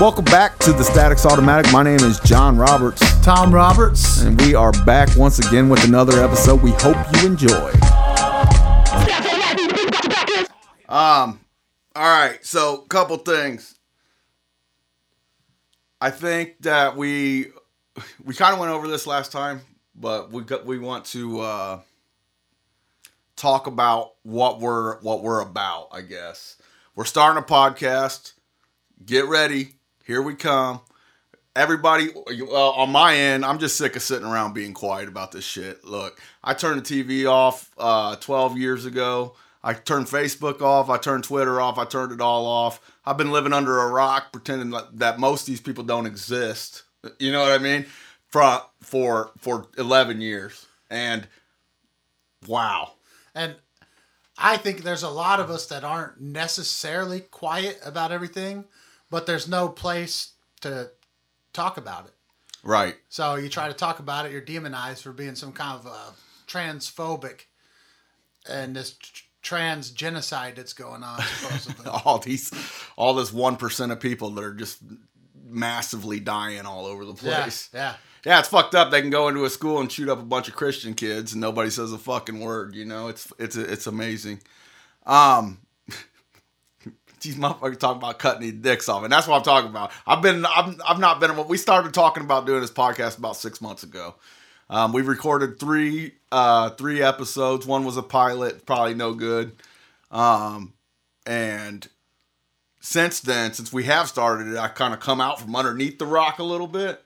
Welcome back to the Static's Automatic. My name is John Roberts, Tom Roberts. and we are back once again with another episode. We hope you enjoy. Um, all right. So, couple things. I think that we we kind of went over this last time, but we got we want to uh, talk about what we're what we're about. I guess we're starting a podcast. Get ready. Here we come. Everybody, well, on my end, I'm just sick of sitting around being quiet about this shit. Look, I turned the TV off uh, 12 years ago. I turned Facebook off. I turned Twitter off. I turned it all off. I've been living under a rock, pretending that- that most of these people don't exist. You know what I mean? For for for 11 years, and wow, And I think there's a lot of us that aren't necessarily quiet about everything, but there's no place to talk about it. right? So you try to talk about it, you're demonized for being some kind of uh, transphobic and this tr- trans genocide that's going on, supposedly. all these all this one percent of people that are just massively dying all over the yeah, place. yeah. Yeah. it's fucked up. They can go into a school and shoot up a bunch of Christian kids and nobody says a fucking word. You know, it's it's it's amazing. Um, these motherfuckers talking about cutting these dicks off, and that's what I'm talking about. I've been I've, I've not been. We started talking about doing this podcast about six months ago. Um, we recorded three uh, three episodes. One was a pilot, probably no good. Um, and since then, since we have started it, I kind of come out from underneath the rock a little bit.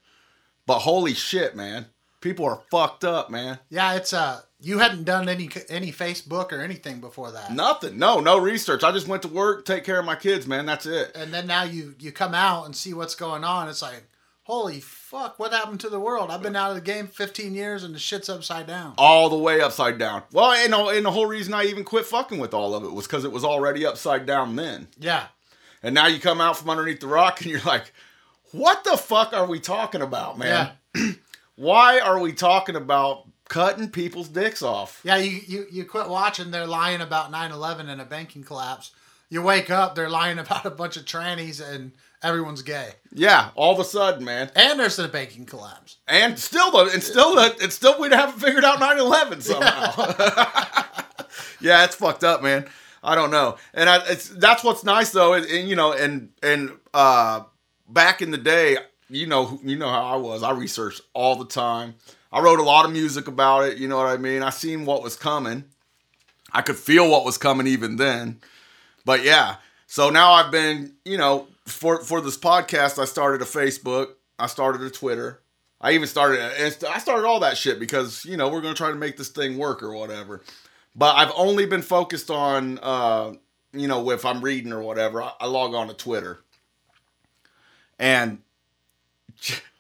But holy shit, man, people are fucked up, man. Yeah, it's uh you hadn't done any any Facebook or anything before that. Nothing, no, no research. I just went to work, take care of my kids, man. That's it. and then now you you come out and see what's going on. It's like, holy fuck, what happened to the world? I've been out of the game 15 years and the shit's upside down. All the way upside down. Well, and, the- and the whole reason I even quit fucking with all of it was because it was already upside down then. Yeah, And now you come out from underneath the rock and you're like, what the fuck are we talking about, man? yeah, Why are we talking about cutting people's dicks off? yeah. You you you quit watching. They're lying about 9/11 and a banking collapse. You wake up, they're lying about a bunch of trannies and everyone's gay. Yeah, all of a sudden, man. And there's a banking collapse. And still, the, and still, the, and still, we haven't figured out 9/11 somehow. yeah, it's fucked up, man. I don't know, and I, it's that's what's nice though, and, and, you know, and and uh, back in the day, you know, you know how I was. I researched all the time. I wrote a lot of music about it. You know what I mean? I seen what was coming. I could feel what was coming even then. But yeah, so now I've been, you know, for for this podcast, I started a Facebook, I started a Twitter, I even started, I started all that shit because you know we're gonna try to make this thing work or whatever. But I've only been focused on, uh, you know, if I'm reading or whatever, I, I log on to Twitter, and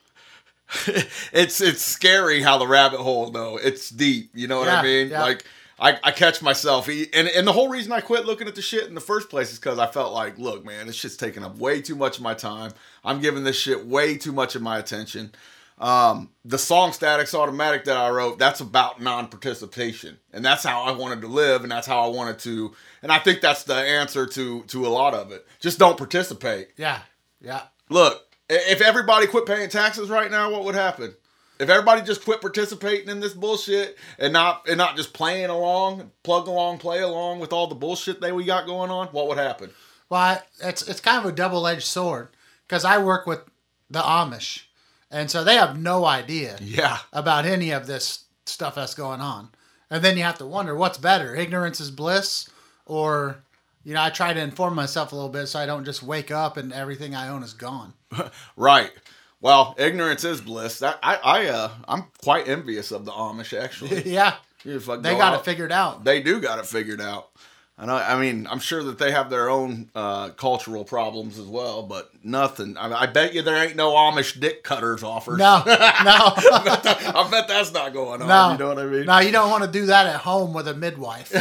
it's it's scary how the rabbit hole though. It's deep. You know what I mean? yeah. Like I, I catch myself, and and the whole reason I quit looking at the shit in the first place is because I felt like, look, man, this shit's taking up way too much of my time. I'm giving this shit way too much of my attention. Um, the song Static's Automatic that I wrote, that's about non-participation, and that's how I wanted to live, and that's how I wanted to, and I think that's the answer to to a lot of it. Just don't participate. Yeah, yeah. Look, if everybody quit paying taxes right now, what would happen? If everybody just quit participating in this bullshit and not and not just playing along, plug along, play along with all the bullshit that we got going on, what would happen? Well, I, it's it's kind of a double edged sword because I work with the Amish, and so they have no idea Yeah, about any of this stuff that's going on. And then you have to wonder what's better, ignorance is bliss, or you know, I try to inform myself a little bit so I don't just wake up and everything I own is gone. right. Well, ignorance is bliss. That I I uh I'm quite envious of the Amish actually. yeah, they go got out- it figured out. They do got it figured out. I know. I mean, I'm sure that they have their own uh, cultural problems as well, but nothing. I, I bet you there ain't no Amish dick cutters offered. No, no, I bet that's not going on. no. You know what I mean? No, you don't want to do that at home with a midwife.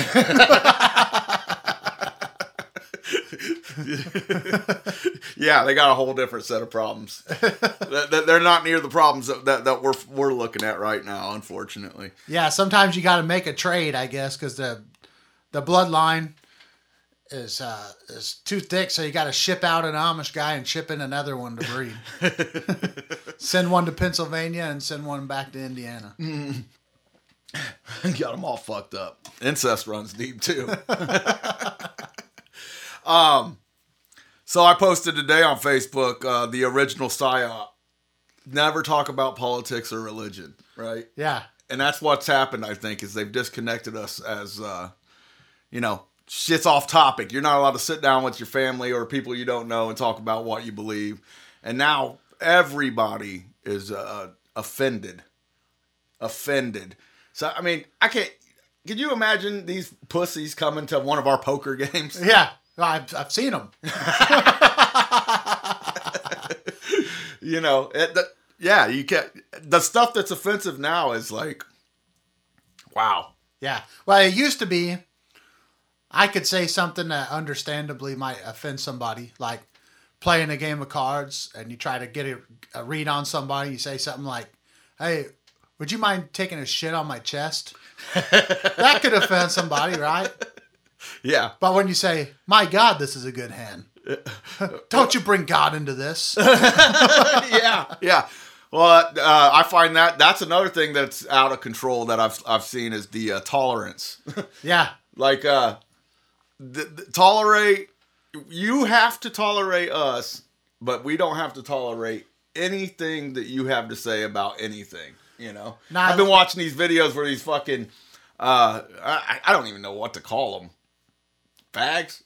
yeah, they got a whole different set of problems. They're not near the problems that, that, we're we're looking at right now, unfortunately. Yeah, sometimes you got to make a trade, I guess, because the the bloodline is uh, is too thick, so you got to ship out an Amish guy and ship in another one to breed. send one to Pennsylvania and send one back to Indiana. Got them all fucked up. Incest runs deep too. um, so I posted today on Facebook uh, the original psyop. Never talk about politics or religion, right? Yeah, And that's what's happened. I think is they've disconnected us as, uh, you know, shit's off topic. You're not allowed to sit down with your family or people you don't know and talk about what you believe. And now everybody is uh, offended. Offended. So I mean, I can't. Could you imagine these pussies coming to one of our poker games? yeah. I've, I've seen them. You know, it, the, yeah, you can't. The stuff that's offensive now is like, wow. Yeah. Well, it used to be I could say something that understandably might offend somebody, like playing a game of cards and you try to get a, a read on somebody. You say something like, "Hey, would you mind taking a shit on my chest?" that could offend somebody, right? Yeah, But when you say, "My God, this is a good hand," don't you bring God into this? yeah, yeah. Well, uh, I find that that's another thing that's out of control that I've I've seen is the uh, tolerance. yeah. like, uh, tolerate. You have to tolerate us, but we don't have to tolerate anything that you have to say about anything. You know, Nah, I've been watching these videos where these fucking. Uh, I, I don't even know what to call them. Fags.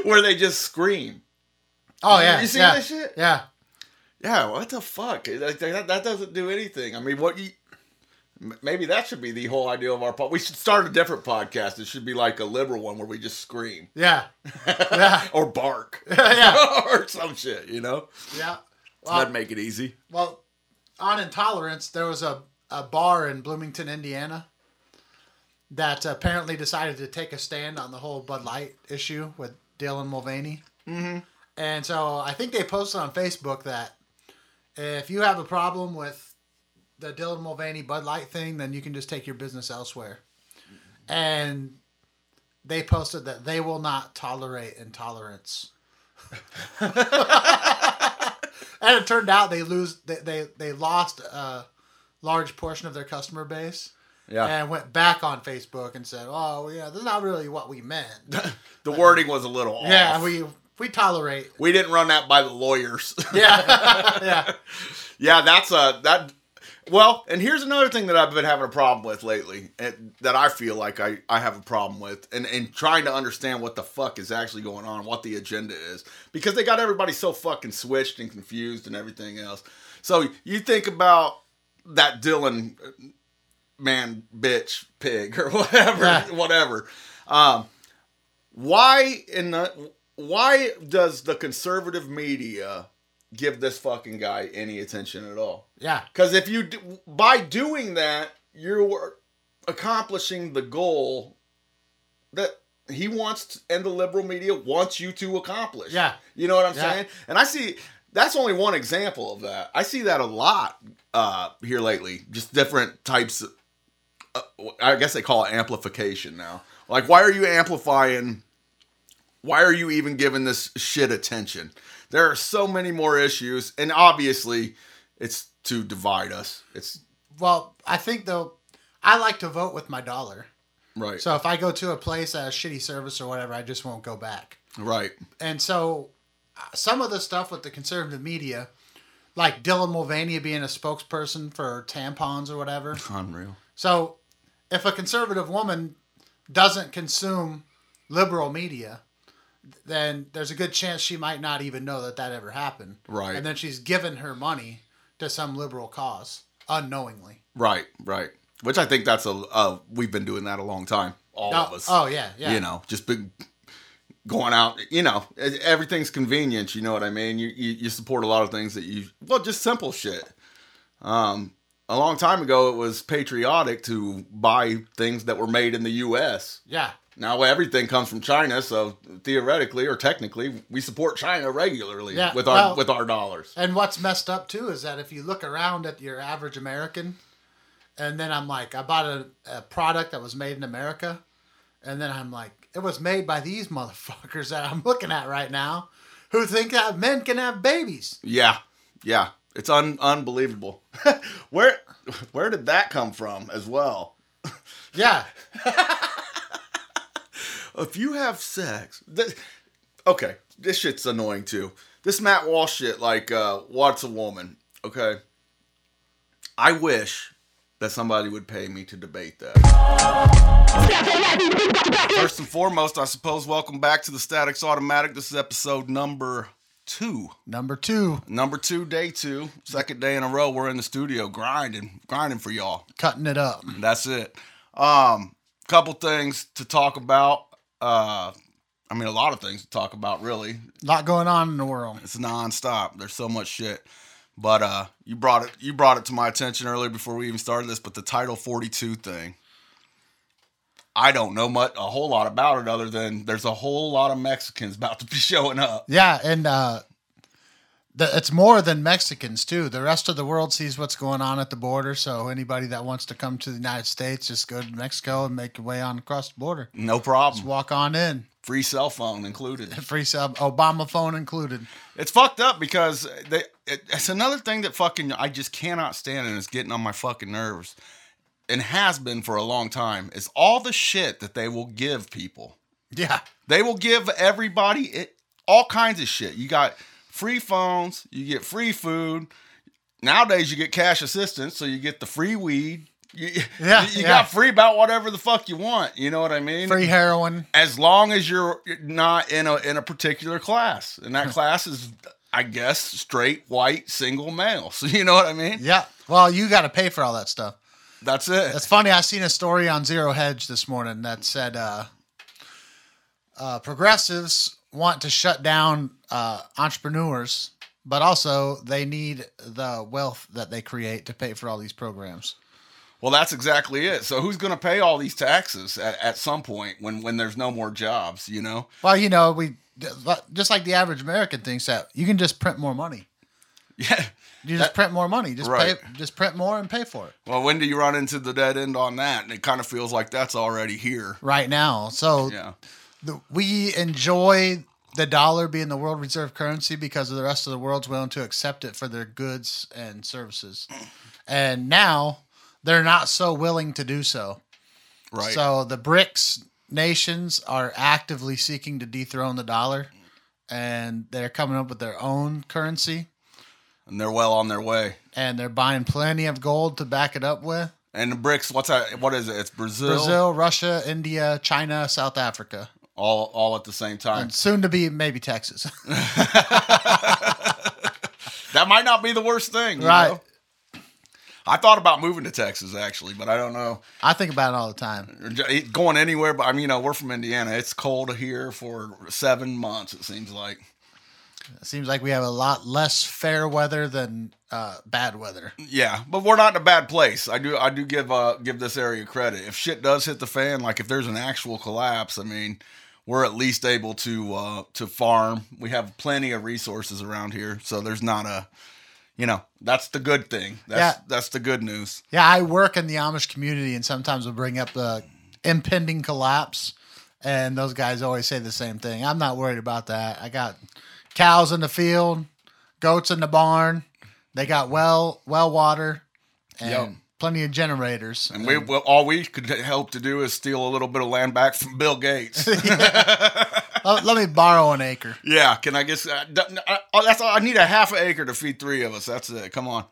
where they just scream. Oh yeah. You see yeah, that shit? Yeah. Yeah, what the fuck? Like, that, that doesn't do anything. I mean, what you. Maybe that should be the whole idea of our pod. We should start a different podcast. It should be like a liberal one where we just scream Yeah. Yeah. or bark yeah. or some shit, you know? Yeah. That'd make it easy. Well, on intolerance, there was a, a bar in Bloomington, Indiana, that apparently decided to take a stand on the whole Bud Light issue with Dylan Mulvaney. Mm-hmm. And so I think they posted on Facebook that if you have a problem with the Dylan Mulvaney Bud Light thing, then you can just take your business elsewhere. And they posted that they will not tolerate intolerance. and it turned out they lose they they, they lost a large portion of their customer base Yeah. and went back on Facebook and said, "Oh, yeah, that's not really what we meant." the wording was a little off. yeah, we we tolerate. we didn't run that by the lawyers. Yeah, yeah, Yeah, that's a that. Well, and here's another thing that I've been having a problem with lately, and that I feel like I, I have a problem with, and, and trying to understand what the fuck is actually going on, what the agenda is, because they got everybody so fucking switched and confused and everything else. So you think about that Dylan uh, man, bitch, pig, or whatever, Yeah. whatever. Um, why in the why does the conservative media give this fucking guy any attention at all? yeah, Because if you do, by doing that, you're accomplishing the goal that he wants to, and the liberal media wants you to accomplish. Yeah. you know what I'm Yeah. saying? And I see that's only one example of that. I see that a lot uh, here lately. Just different types. Of, uh, I guess they call it amplification now. Like, why are you amplifying? Why are you even giving this shit attention? There are so many more issues, and obviously, it's to divide us. It's Well, I think though, I like to vote with my dollar. right, So if I go to a place that has shitty service or whatever, I just won't go back. right, And so uh, some of the stuff with the conservative media, like Dylan Mulvaney being a spokesperson for tampons or whatever. unreal. So if a conservative woman doesn't consume liberal media, then there's a good chance she might not even know that that ever happened. Right. And then she's given her money to some liberal cause unknowingly. Right, right. Which I think that's a uh, we've been doing that a long time, all of Oh, us. oh yeah, yeah. You know, just been going out. You know, everything's convenient. You know what I mean? You, you you support a lot of things that you well, just simple shit. Um, a long time ago, it was patriotic to buy things that were made in the U.S. Yeah. Now everything comes from China, so theoretically or technically, we support China regularly Yeah, with our well- with our dollars. And what's messed up too is that if you look around at your average American, and then I'm like, I bought a, a product that was made in America, And then I'm like, it was made by these motherfuckers that I'm looking at right now who think that men can have babies. Yeah, yeah, it's un- unbelievable. where where did that come from as well? Yeah. If you have sex, th- okay, this shit's annoying too. This Matt Walsh shit, like, uh, what's a woman? Okay, I wish that somebody would pay me to debate that. First and foremost, I suppose, welcome back to the Static's Automatic. This is episode number two. Number two, Number two, day two, second day in a row. We're in the studio grinding, grinding for y'all. cutting it up. That's it. Um, couple things to talk about. Uh, I mean, a lot of things to talk about. Really, A lot going on in the world. it's nonstop. There's so much shit. But uh, you brought it. You brought it to my attention earlier before we even started this. But the Title 42 thing. I don't know much, a whole lot about it other than there's a whole lot of Mexicans about to be showing up. Yeah, and uh, the, it's more than Mexicans too. The rest of the world sees what's going on at the border. So anybody that wants to come to the United States, just go to Mexico and make your way on across the border. No Just problem. walk on in. Free cell phone included. Free cell Obama phone included. It's fucked up because they, it, it's another thing that fucking I just cannot stand and it's getting on my fucking nerves and has been for a long time is all the shit that they will give people. Yeah, They will give everybody it, all kinds of shit. You got free phones, you get free food. Nowadays you get cash assistance, so you get the free weed. You, Yeah, you, yeah. got free about whatever the fuck you want. You know what I mean? free heroin. as long as you're not in a in a particular class, and that class is, I guess, straight white single male. So you know what I mean? Yeah. Well, you got to pay for all that stuff. That's it. That's funny. I seen a story on Zero Hedge this morning that said uh, uh, progressives want to shut down uh, entrepreneurs, but also they need the wealth that they create to pay for all these programs. well, that's exactly it. So who's going to pay all these taxes at, at some point when when there's no more jobs? You know? Well, you know, we just like the average American thinks that you can just print more money. Yeah. You just print more money. Just Right. pay. Just print more and pay for it Well, when do you run into the dead end on that? And it kind of feels like that's already here. right now. So Yeah. the, we enjoy the dollar being the world reserve currency because the rest of the world's willing to accept it for their goods and services. And now they're not so willing to do so. Right. So the BRICS nations are actively seeking to dethrone the dollar and they're coming up with their own currency and they're well on their way. and they're buying plenty of gold to back it up with. And the BRICS, what's that? What is it? It's Brazil, Brazil, Russia, India, China, South Africa, all all at the same time. and soon to be maybe Texas. That might not be the worst thing, you Right. know? I thought about moving to Texas actually, but I don't know. I think about it all the time. Going anywhere, but I mean, you know, we're from Indiana. It's cold here for seven months. It seems like. It seems like we have a lot less fair weather than uh, bad weather. Yeah, but we're not in a bad place. I do, I do give uh give this area credit. If shit does hit the fan, like if there's an actual collapse, I mean, we're at least able to uh to farm. We have plenty of resources around here, so there's not a, you know, that's the good thing. That's Yeah. that's the good news. Yeah, I work in the Amish community, and sometimes we'll bring up the impending collapse, and those guys always say the same thing. I'm not worried about that. I got cows in the field, goats in the barn. They got well well water, and Yep. plenty of generators. And we well, all we could help to do is steal a little bit of land back from Bill Gates. let, let me borrow an acre. yeah, can I guess uh, I, I- that's all, I need a half an acre to feed three of us. That's it. Come on.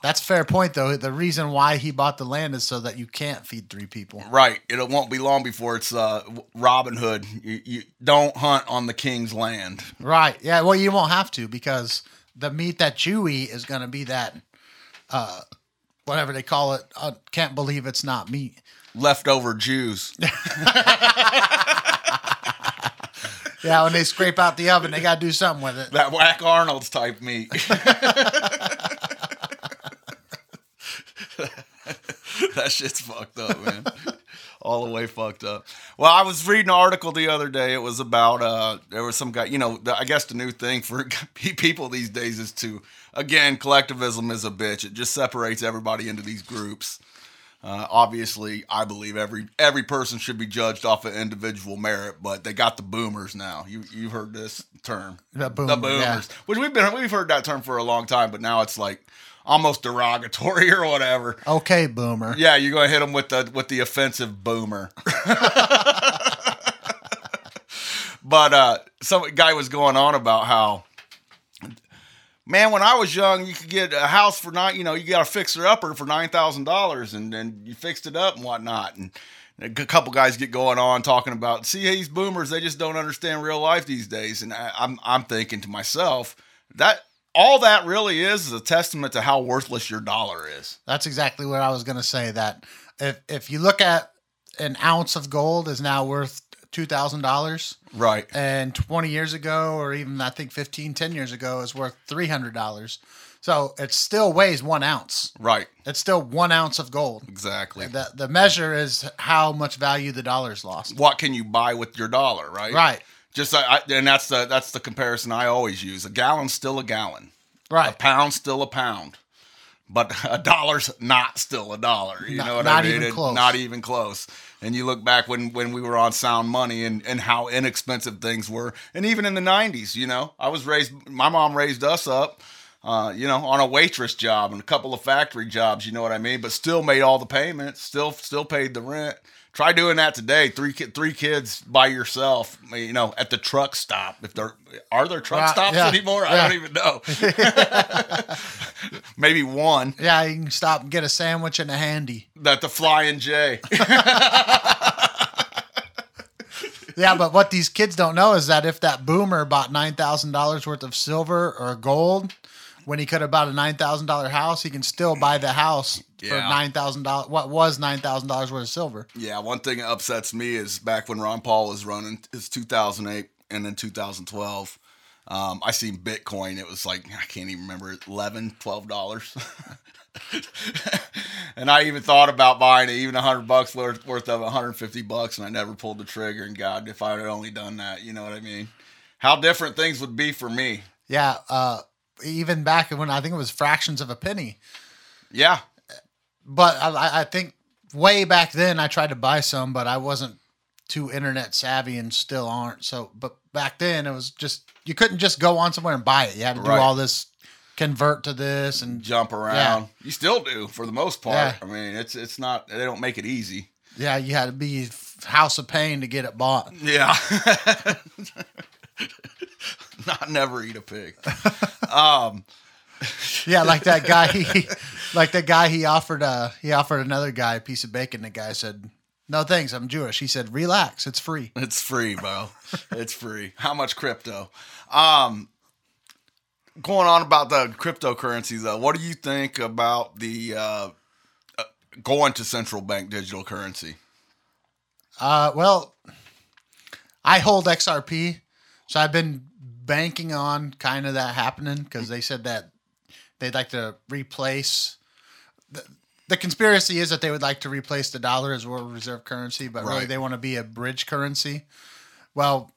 That's a fair point, though. The reason why he bought the land is so that you can't feed three people. Right. It won't be long before it's uh, Robin Hood. You, you don't hunt on the king's land. Right. Yeah. Well, you won't have to because the meat that you eat is going to be that, uh, whatever they call it. I can't believe it's not meat. Leftover Jews. Yeah. When they scrape out the oven, they got to do something with it. that Whack Arnold's type meat. that shit's fucked up, man. All the way fucked up. Well, I was reading an article the other day. It was about uh, there was some guy. You know, I guess the new thing for people these days is to again, collectivism is a bitch. It just separates everybody into these groups. Uh, obviously, I believe every every person should be judged off of individual merit, but they got the boomers now. You you've heard this term, The the boomers, yeah. which we've been we've heard that term for a long time, but now it's like almost derogatory or whatever. Okay, boomer. Yeah, you're gonna hit them with the with the offensive boomer. but uh, some guy was going on about how, man, when I was young, you could get a house for nine. You know, you got a fixer upper for nine thousand dollars, and then you fixed it up and whatnot. And A couple guys get going on talking about, see, these boomers, they just don't understand real life these days. And I, I'm I'm thinking to myself that. All that really is is a testament to how worthless your dollar is. That's exactly what I was going to say. That if if you look at an ounce of gold is now worth two thousand dollars, Right. and twenty years ago, or even I think 15, 10 years ago, is worth three hundred dollars. So it still weighs one ounce. Right. It's still one ounce of gold. Exactly. The the measure is how much value the dollar's lost. What can you buy with your dollar, right? Right. Just I, and that's the that's the comparison I always use. A gallon's still a gallon. Right. A pound's still a pound. But a dollar's not still a dollar. You Not- know what not I mean? even It- close. Not even close. And you look back when when we were on sound money and, and how inexpensive things were. And even in the nineties, you know, I was raised my mom raised us up, uh, you know, on a waitress job and a couple of factory jobs, you know what I mean? But still made all the payments, still still paid the rent. Try doing that today. Three ki- three kids by yourself, you know, at the truck stop. If there are there truck stops yeah, anymore, I don't even know. Maybe one. Yeah, you can stop and get a sandwich and a handy. That the Flying J. Yeah, but what these kids don't know is that if that boomer bought nine thousand dollars worth of silver or gold, when he could have bought a nine thousand dollar house, he can still buy the house for nine thousand dollars. What was nine thousand dollars worth of silver? Yeah, one thing that upsets me is back when Ron Paul was running, is 2008 and then 2012. Um, I seen Bitcoin. It was like I can't even remember 11 dollars. and I even thought about buying it, even hundred bucks worth worth of 150 bucks, and I never pulled the trigger. And God, if I had only done that, you know what I mean? How different things would be for me. Yeah, uh, even back when I think it was fractions of a penny. Yeah, But I- I, think way back then I tried to buy some, but I wasn't too internet savvy and still aren't. So, but back then it was just you couldn't just go on somewhere and buy it. You had to do Right. all this, convert to this, and jump around. You still do for the most part. Yeah. I mean, it's it's not. They don't make it easy. yeah, you had to be house of pain to get it bought. Yeah. Not never eat a pig. Um, Yeah, like that guy. He, like that guy. He offered. Uh, he offered another guy a piece of bacon. The guy said, "No thanks, I'm Jewish." He said, "Relax, it's free." it's free, bro. It's free. How much crypto? Um, going on about the cryptocurrency though, what do you think about the uh, uh, going to central bank digital currency? Uh, well, I hold XRP, so I've been banking on kind of that happening because they said that they'd like to replace. The, the conspiracy is that they would like to replace the dollar as world reserve currency, but really they want to be a bridge currency. Well,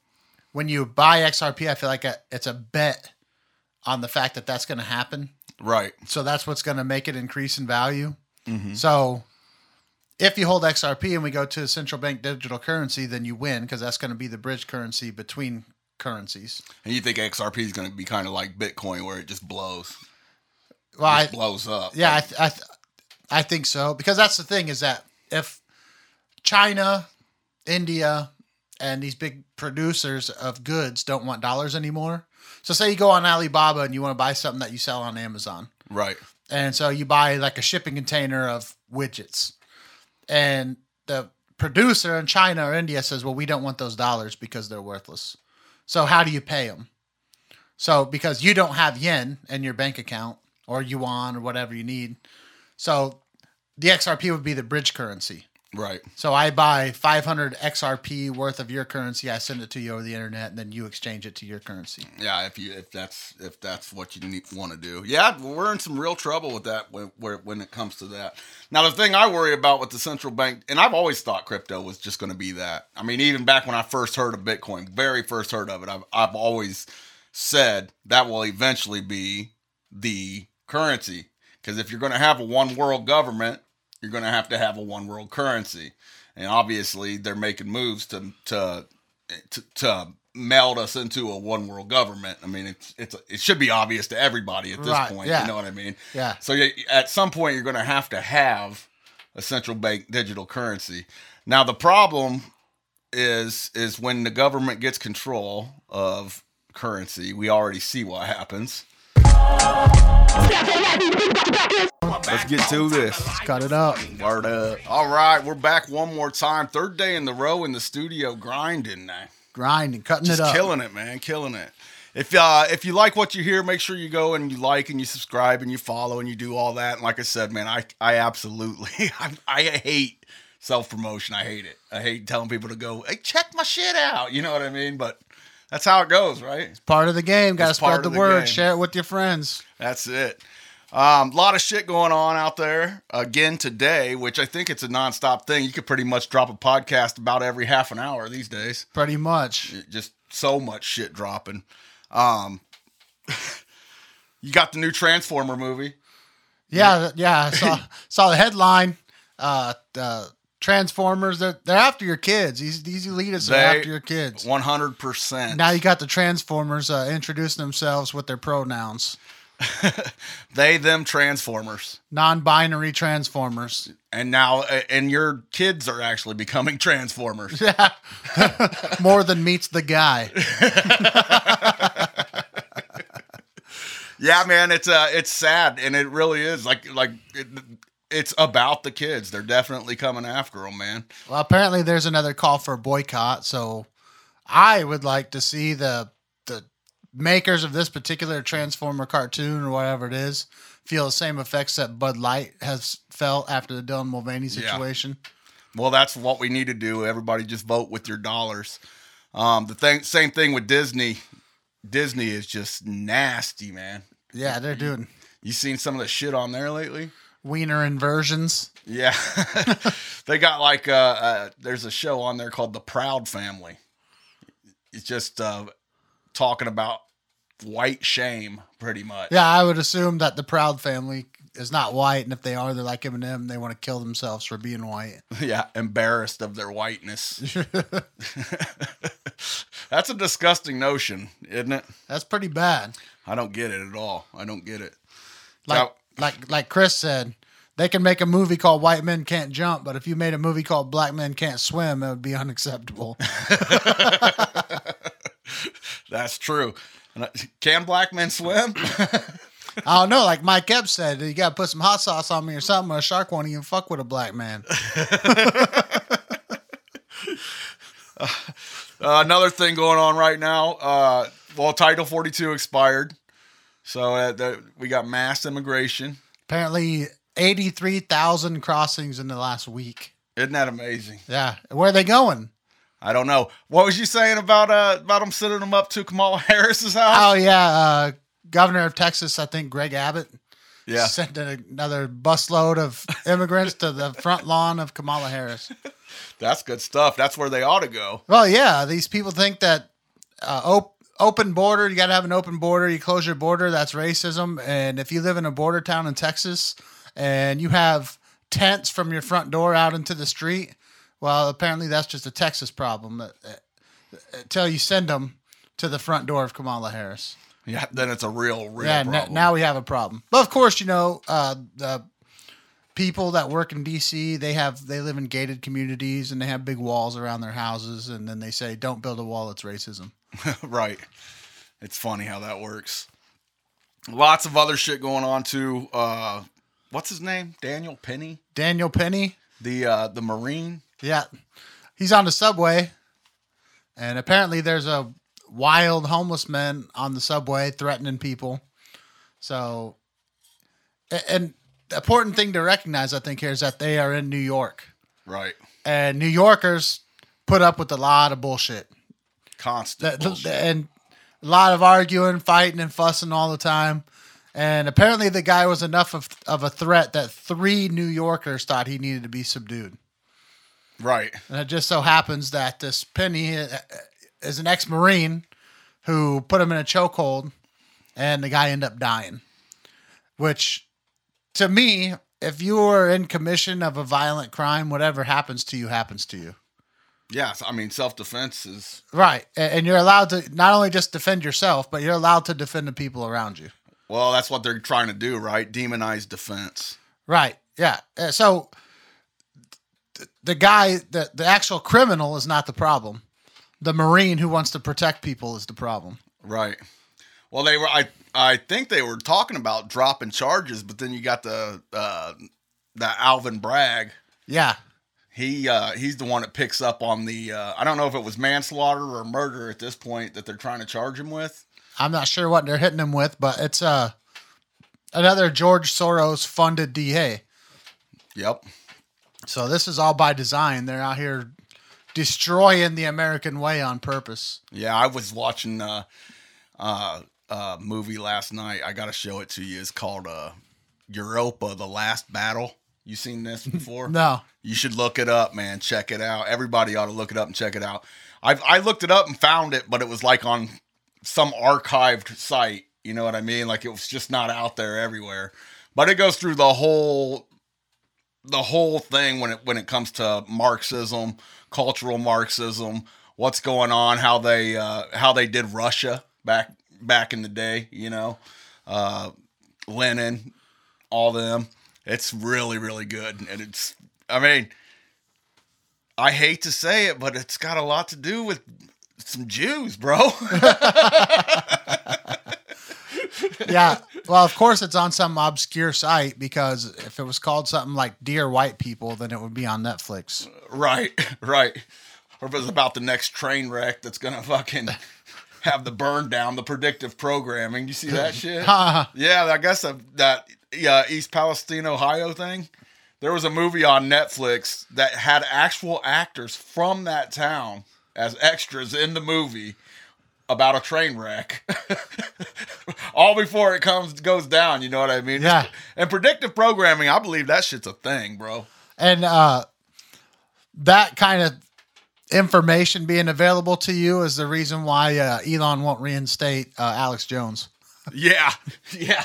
when you buy XRP, I feel like a, it's a bet on the fact that that's going to happen. Right. So that's what's going to make it increase in value. Mm-hmm. So if you hold XRP and we go to a central bank digital currency, then you win because that's going to be the bridge currency between currencies. And you think XRP is going to be kind of like Bitcoin, where it just blows, Well, I, blows up? yeah, I, th- I, th- I think so because that's the thing is that if China, India, and these big producers of goods don't want dollars anymore. So say you go on Alibaba and you want to buy something that you sell on Amazon. Right. And so you buy like a shipping container of widgets. And the producer in China or India says, well, we don't want those dollars because they're worthless. So how do you pay them? So because you don't have yen in your bank account or yuan or whatever you need. So the XRP would be the bridge currency. Right. So I buy 500 XRP worth of your currency. I send it to you over the internet, and then you exchange it to your currency. Yeah, if you if that's if that's what you need, want to do, yeah, we're in some real trouble with that when when it comes to that. Now, the thing I worry about with the central bank, and I've always thought crypto was just going to be that. I mean, even back when I first heard of Bitcoin, very first heard of it, I've I've always said that will eventually be the currency because if you're going to have a one world government, you're going to have to have a one world currency. And obviously, they're making moves to to to, to meld us into a one world government. I mean, it's it's it should be obvious to everybody at this Right, point. yeah. You know what I mean? Yeah. So you, at some point, you're going to have to have a central bank digital currency. Now, the problem is is when the government gets control of currency, we already see what happens. Let's get to this. Let's cut it up. Word up. All right, we're back one more time. Third day in the row in the studio grinding now. Grinding, cutting Just it up. killing it, man, killing it. If uh if you like what you hear, make sure you go and you like and you subscribe and you follow and you do all that. And like I said, man, I I absolutely I, I hate self promotion. I hate it. I hate telling people to go, hey, check my shit out. You know what I mean? But that's how it goes, right? It's part of the game. Got to spread the, the word. game. Share it with your friends. That's it. A lot of shit going on out there again today, which I think it's a nonstop thing. You could pretty much drop a podcast about every half an hour these days. Pretty much. Just so much shit dropping. Um, you got the new Transformer movie. Yeah, yeah. I saw saw the headline. Uh, the Transformers. They're they're after your kids. These these elitists are after your kids. One hundred percent. Now you got the Transformers uh, introducing themselves with their pronouns. They them Transformers, Non-binary Transformers. and now and your kids are actually becoming Transformers. Yeah. More than meets the guy. Yeah, man, it's uh, it's sad, and it really is. Like like it, it's about the kids. They're definitely coming after them, man. Well, apparently there's another call for a boycott, so I would like to see the the makers of this particular Transformer cartoon or whatever it is feel the same effects that Bud Light has felt after the Dylan Mulvaney Yeah. situation. Well, that's what we need to do. Everybody just vote with your dollars. Um, the thing, same thing with Disney. Disney is just nasty, man. Yeah, they're doing You seen some of the shit on there lately? wiener inversions. Yeah, they got like uh, uh, there's a show on there called The Proud Family. It's just uh, talking about white shame, pretty much. Yeah, I would assume that the Proud family is not white, and if they are, they're like Eminem. They want to kill themselves for being white. yeah, embarrassed of their whiteness. That's a disgusting notion, isn't it? That's pretty bad. I don't get it at all. I don't get it. Like Now- like like Chris said, they can make a movie called White Men Can't Jump, but if you made a movie called Black Men Can't Swim, it would be unacceptable. That's true. Can black men swim? I don't know. Like Mike Epps said, you got to put some hot sauce on me or something. Or a shark won't even fuck with a black man. Uh, another thing going on right now. Uh, well, Title 42 expired. So uh, the, we got mass immigration. Apparently, eighty-three thousand crossings in the last week. Isn't that amazing? Yeah, where are they going? I don't know. What was you saying about uh about them sending them up to Kamala Harris's house? Oh yeah, uh, Governor of Texas, I think Greg Abbott yeah. sent another busload of immigrants to the front lawn of Kamala Harris. That's good stuff. That's where they ought to go. Well, yeah, these people think that uh, op- open border, you got to have an open border. You close your border, that's racism. And if you live in a border town in Texas and you have tents from your front door out into the street, well, apparently that's just a Texas problem. That, uh, Until you send them to the front door of Kamala Harris. Yeah, then it's a real, real yeah, n- problem. now we have a problem. But of course, you know, uh, the people that work in DC, they have they live in gated communities and they have big walls around their houses, and then they say, "Don't build a wall; it's racism." right. It's funny how that works. Lots of other shit going on too. Uh, what's his name? Daniel Penny, Daniel Penny, the uh, the Marine. Yeah, he's on the subway, and apparently there's a wild homeless man on the subway threatening people. So, and the important thing to recognize, I think, here is that they are in New York. Right. and New Yorkers put up with a lot of bullshit. Constant. That- bullshit. and a lot of arguing, fighting, and fussing all the time. And apparently, the guy was enough of, of a threat that three New Yorkers thought he needed to be subdued. Right. And it just so happens that this Penny uh, is an ex Marine who put him in a chokehold, and the guy ended up dying. Which, to me, if you are in commission of a violent crime, whatever happens to you happens to you. Yes, I mean self defense is Right. And you're allowed to not only just defend yourself, but you're allowed to defend the people around you. well, that's what they're trying to do, right? Demonize defense. Right. Yeah. Uh, So the guy, the, the actual criminal is not the problem. The Marine who wants to protect people is the problem. Right. Well, they were. I I think they were talking about dropping charges, but then you got the uh, the Alvin Bragg. Yeah. He uh, he's the one that picks up on the. Uh, I don't know if it was manslaughter or murder at this point that they're trying to charge him with. I'm not sure what they're hitting him with, but it's uh, another George Soros funded DA. Yep. So this is all by design. They're out here destroying the American way on purpose. Yeah, I was watching uh, uh, uh, movie last night. I got to show it to you. It's called uh, Europa: The Last Battle. You seen this before? No. You should look it up, man. Check it out. Everybody ought to look it up and check it out. I I looked it up and found it, but it was like on some archived site. You know what I mean? Like it was just not out there everywhere. But it goes through the whole the whole thing when it when it comes to Marxism, cultural Marxism, what's going on, how they uh, how they did Russia back back in the day. You know, uh, Lenin, all them. It's really really good, and it's. I mean, I hate to say it, but it's got a lot to do with some Jews, bro. Yeah. Well, of course it's on some obscure site because if it was called something like Dear White People, then it would be on Netflix. right, right. Or if it's about the next train wreck that's gonna fucking have the burn down, the predictive programming. You see that shit? Uh-huh. yeah, I guess that, that yeah, East Palestine, Ohio thing. There was a movie on Netflix that had actual actors from that town as extras in the movie about a train wreck. All before it comes goes down, you know what I mean? Yeah. And predictive programming, I believe that shit's a thing, bro. And uh, that kind of information being available to you is the reason why uh, Elon won't reinstate uh, Alex Jones. Yeah, yeah.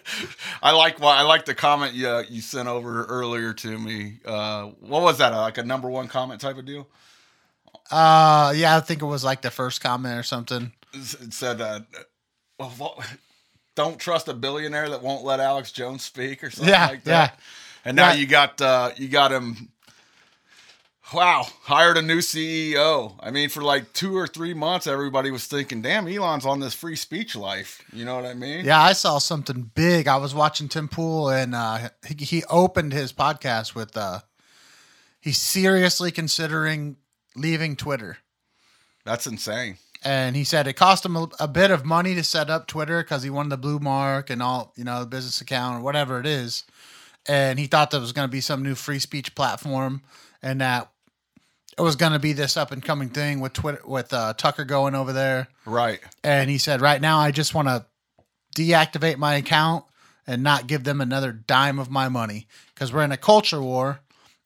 I like why I like the comment you uh, you sent over earlier to me. Uh, what was that? like a number one comment type of deal? Uh, yeah, I think it was like the first comment or something. It said, uh, well, "Don't trust a billionaire that won't let Alex Jones speak" or something Yeah, like that. yeah. And now Yeah. you got uh, you got him. Wow, hired a new CEO. I mean, for like two or three months, everybody was thinking, "Damn, Elon's on this free speech life." You know what I mean? Yeah, I saw something big. I was watching Tim Pool, and uh, he, he opened his podcast with uh, he's seriously considering leaving Twitter. That's insane. And he said it cost him a, a bit of money to set up Twitter because he wanted the blue mark and all, you know, the business account or whatever it is. And he thought there was going to be some new free speech platform and that it was going to be this up and coming thing with Twitter, with uh, Tucker going over there. Right. And he said, right now, I just want to deactivate my account and not give them another dime of my money because we're in a culture war.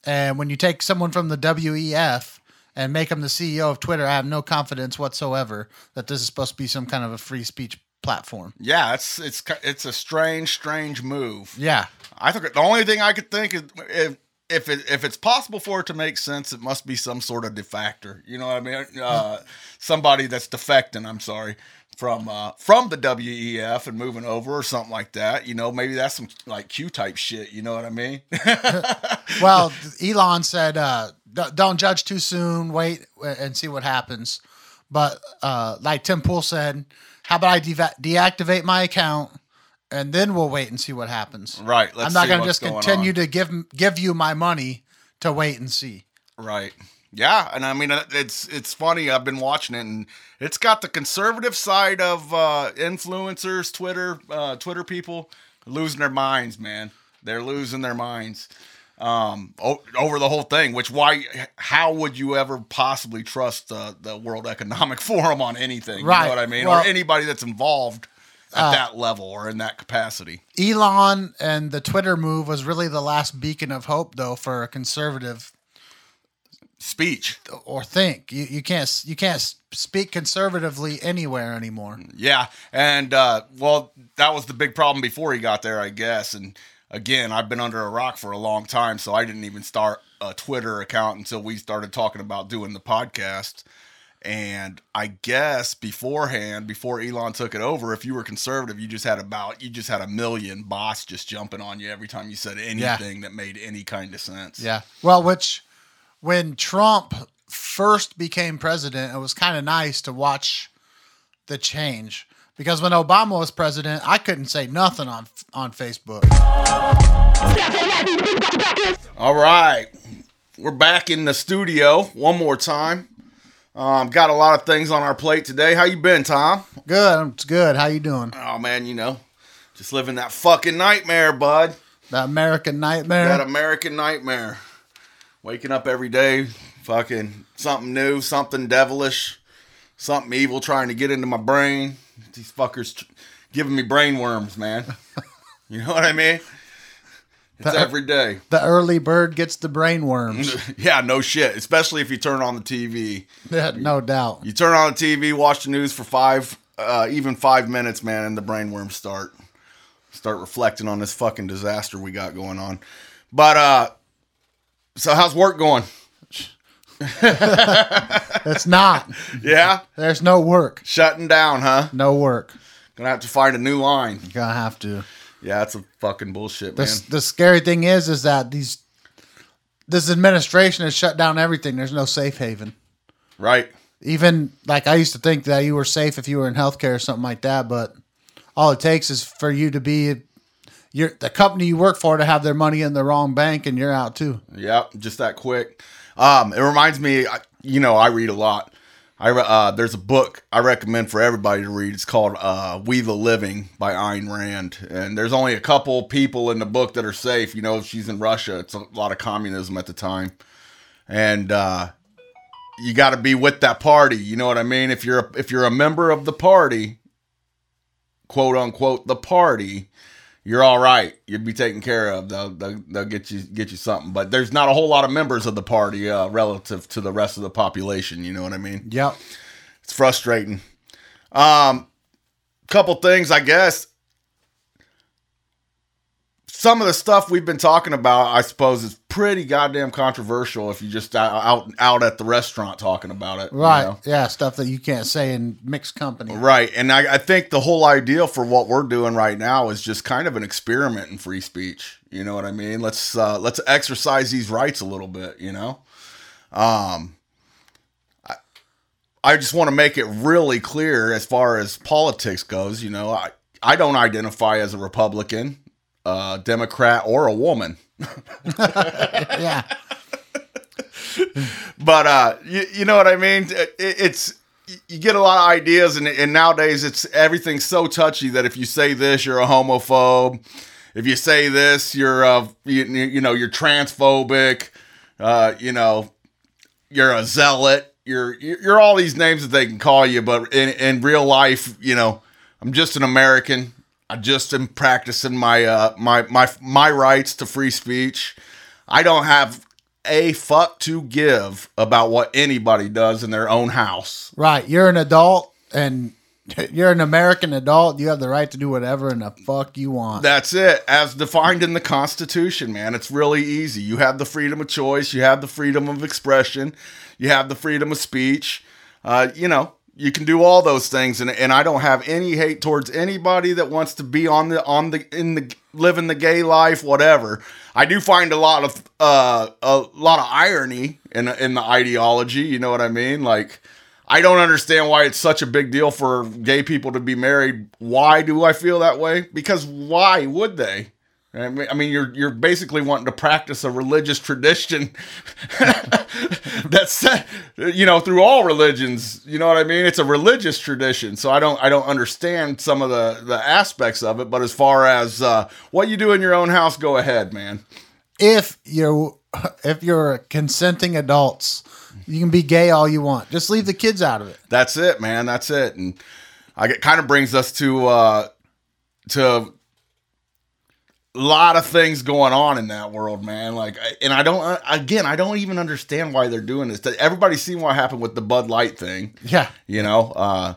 And when you take someone from the WEF and make him the CEO of Twitter, I have no confidence whatsoever that this is supposed to be some kind of a free speech platform. Yeah, it's it's it's a strange, strange move. Yeah. I think the only thing I could think is if if it if it's possible for it to make sense, it must be some sort of defector. You know what I mean? Uh, somebody that's defecting. I'm sorry from uh, from the WEF and moving over or something like that. You know, maybe that's some like Q type shit. You know what I mean? Well, Elon said, uh, don't judge too soon. Wait and see what happens. But uh, like Tim Pool said, how about I deva- deactivate my account and then we'll wait and see what happens. right. Let's I'm not see going to what's just going continue on. to give give you my money to wait and see. Right. Yeah, and I mean uh, it's it's funny. I've been watching it, and it's got the conservative side of uh, influencers, Twitter, uh, Twitter people losing their minds. Man, they're losing their minds um, o- over the whole thing. Which why? How would you ever possibly trust uh, the World Economic Forum on anything? You Right. know what I mean? Well- or anybody that's involved at Uh, that level or in that capacity. Elon and the Twitter move was really the last beacon of hope, though, for a conservative Speech. or think. You you can't you can't speak conservatively anywhere anymore. Yeah, and uh, well, that was the big problem before he got there, I guess. And again, I've been under a rock for a long time, so I didn't even start a Twitter account until we started talking about doing the podcast. And I guess beforehand, before Elon took it over, if you were conservative, you just had about you just had a million bots just jumping on you every time you said anything that made any kind of sense. Yeah. Well, which when Trump first became president, it was kind of nice to watch the change because when Obama was president, I couldn't say nothing on on Facebook. All right, we're back in the studio one more time. Um, got a lot of things on our plate today. How you been, Tom? Good. It's good. How you doing? Oh man, you know, just living that fucking nightmare, bud. That American nightmare. That American nightmare. Waking up every day, fucking something new, something devilish, something evil trying to get into my brain. These fuckers tr- giving me brain worms, man. you know what I mean? It's The- every day. the early bird gets the brain worms. yeah, no shit. Especially if you turn on the TV. yeah, no doubt. You turn on the TV, watch the news for five, uh, even five minutes, man, and the brain worms start start reflecting on this fucking disaster we got going on. But uh, so how's work going? It's not. Yeah, There's no work. shutting down, huh? No work. Gonna have to find a new line. Gonna have to. Yeah, that's a fucking bullshit, The, man. the scary thing is, is that these this administration has shut down everything. There's no safe haven. Right? Even like I used to think that you were safe if you were in healthcare or something like that, but all it takes is for you to be your the company you work for to have their money in the wrong bank and you're out too. Yep, just that quick. Um, it reminds me, you know, I read a lot. I uh, there's a book I recommend for everybody to read. It's called uh, "We the Living" by Ayn Rand, and there's only a couple people in the book that are safe. You know, she's in Russia. It's a lot of communism at the time, and uh, you got to be with that party. You know what I mean? If you're a, if you're a member of the party, quote unquote, the party, you're all right. You'll be taken care of. They'll, they'll, they'll get you get you something. But there's not a whole lot of members of the party uh, relative to the rest of the population. You know what I mean? Yep. It's frustrating. Um, couple things, I guess. Some of the stuff we've been talking about, I suppose, is pretty goddamn controversial. If you just out out, out at the restaurant talking about it, you Right. know? Yeah, stuff that you can't say in mixed company. Right. And I, I think the whole idea for what we're doing right now is just kind of an experiment in free speech. You know what I mean? Let's uh, let's exercise these rights a little bit, you know? Um I, I just want to make it really clear as far as politics goes, you know, I, I don't identify as a Republican, uh, Democrat, or a woman. yeah. but uh you, you know what i mean? It, it's you get a lot of ideas and, and nowadays it's everything's so touchy that if you say this you're a homophobe. If you say this you're uh you, you know you're transphobic. Uh you know you're a zealot. You're you're all these names that they can call you but in, in real life you know i'm just an american i just am practicing my uh my my my rights to free speech i don't have a fuck to give about what anybody does in their own house. Right. You're an adult and you're an American adult. You have the right to do whatever in the fuck you want. That's it, as defined in the Constitution, man. It's really easy. You have the freedom of choice, you have the freedom of expression, you have the freedom of speech. Uh, you know, you can do all those things, and, and I don't have any hate towards anybody that wants to be on the on the in the living the gay life, whatever. I do find a lot of uh, a lot of irony in in the ideology. You know what I mean? Like, I don't understand why it's such a big deal for gay people to be married. Why do I feel that way? Because why would they? I mean, you're you're basically wanting to practice a religious tradition that's you know through all religions. You know what I mean? It's a religious tradition, so I don't I don't understand some of the the aspects of it. But as far as uh, what you do in your own house, go ahead, man. if you're if you're consenting adults, you can be gay all you want. Just leave the kids out of it. That's it, man. That's it. And I get kind of brings us to uh to lot of things going on in that world, man. Like, and I don't uh, again, I don't even understand why they're doing this. Everybody's seen what happened with the Bud Light thing, Yeah. you know. Uh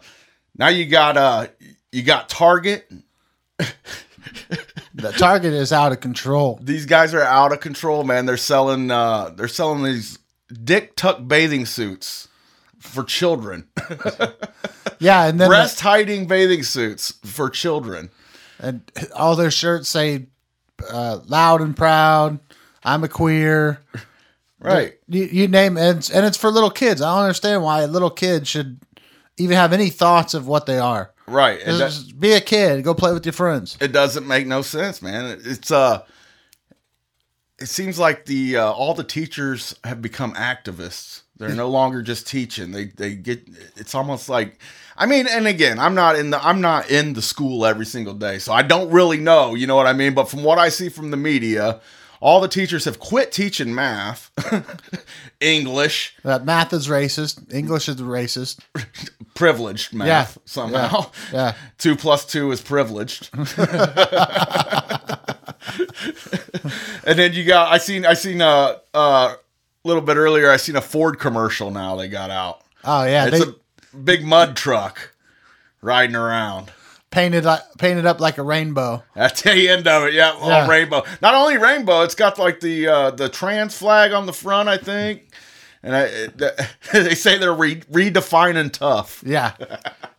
now you got uh you got Target. The Target is out of control. These guys are out of control, man. They're selling uh they're selling these dick tuck bathing suits for children. Yeah, and then the- Breast hiding bathing suits for children. and all their shirts say uh, "loud and proud." I'm a queer. Right. You, you name it, and it's, and it's for little kids. I don't understand why a little kid should even have any thoughts of what they are. Right. And that- Just be a kid. Go play with your friends. it doesn't make no sense, man. It's uh it seems like the uh, all the teachers have become activists. They're no longer just teaching. They they get it's almost like I mean, and again, I'm not in the I'm not in the school every single day, so I don't really know, you know what I mean? But from what I see from the media, all the teachers have quit teaching math, English, That math is racist. English is racist. privileged math Yeah. somehow. Yeah. two plus two is privileged. and then you got I seen I seen a a little bit earlier I seen a Ford commercial now they got out. Oh yeah, It's they a big mud truck riding around. painted like, painted up like a rainbow. That's the end of it. Yeah, Yeah. rainbow. Not only rainbow, it's got like the uh, the trans flag on the front, I think. And I, it, they say they're re- redefining tough. Yeah,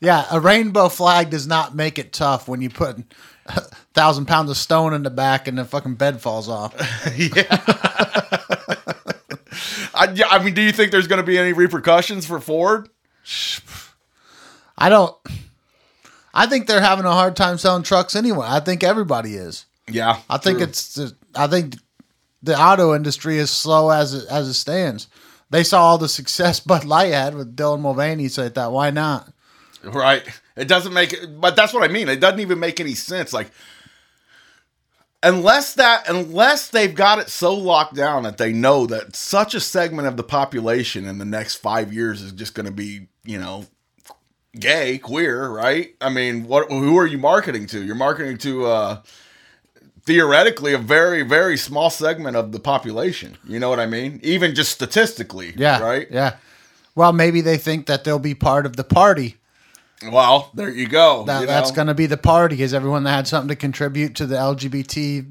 yeah. A rainbow flag does not make it tough when you put a thousand pounds of stone in the back and the fucking bed falls off. I, yeah, I mean, do you think there's going to be any repercussions for Ford? I don't. I think they're having a hard time selling trucks anyway. I think everybody is. Yeah, I think true. it's. I think the auto industry is slow as it, as it stands. They saw all the success Bud Light had with Dylan Mulvaney, so they thought, why not? Right. It doesn't make but that's what I mean. It doesn't even make any sense. Like unless that unless they've got it so locked down that they know that such a segment of the population in the next 5 years is just going to be, you know, gay, queer, right? I mean, what who are you marketing to? You're marketing to uh theoretically a very very small segment of the population. You know what I mean? Even just statistically, Yeah. right? Yeah. Well, maybe they think that they'll be part of the party. Well, there you go. That, you that's going to be the party is everyone that had something to contribute to the LGBT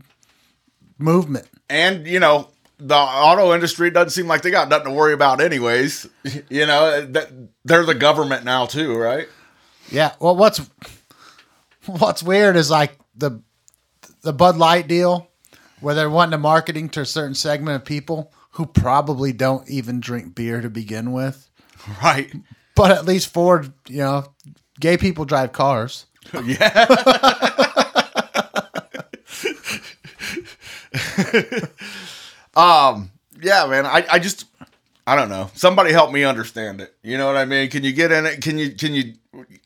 movement. and you know the auto industry doesn't seem like they got nothing to worry about anyways you know they're the government now too right Yeah. Well, what's what's weird is like the the Bud Light deal where they're wanting to marketing to a certain segment of people who probably don't even drink beer to begin with. right But at least Ford, you know, gay people drive cars. um yeah man i i just i don't know. Somebody help me understand it. You know what i mean? Can you get in it? Can you can you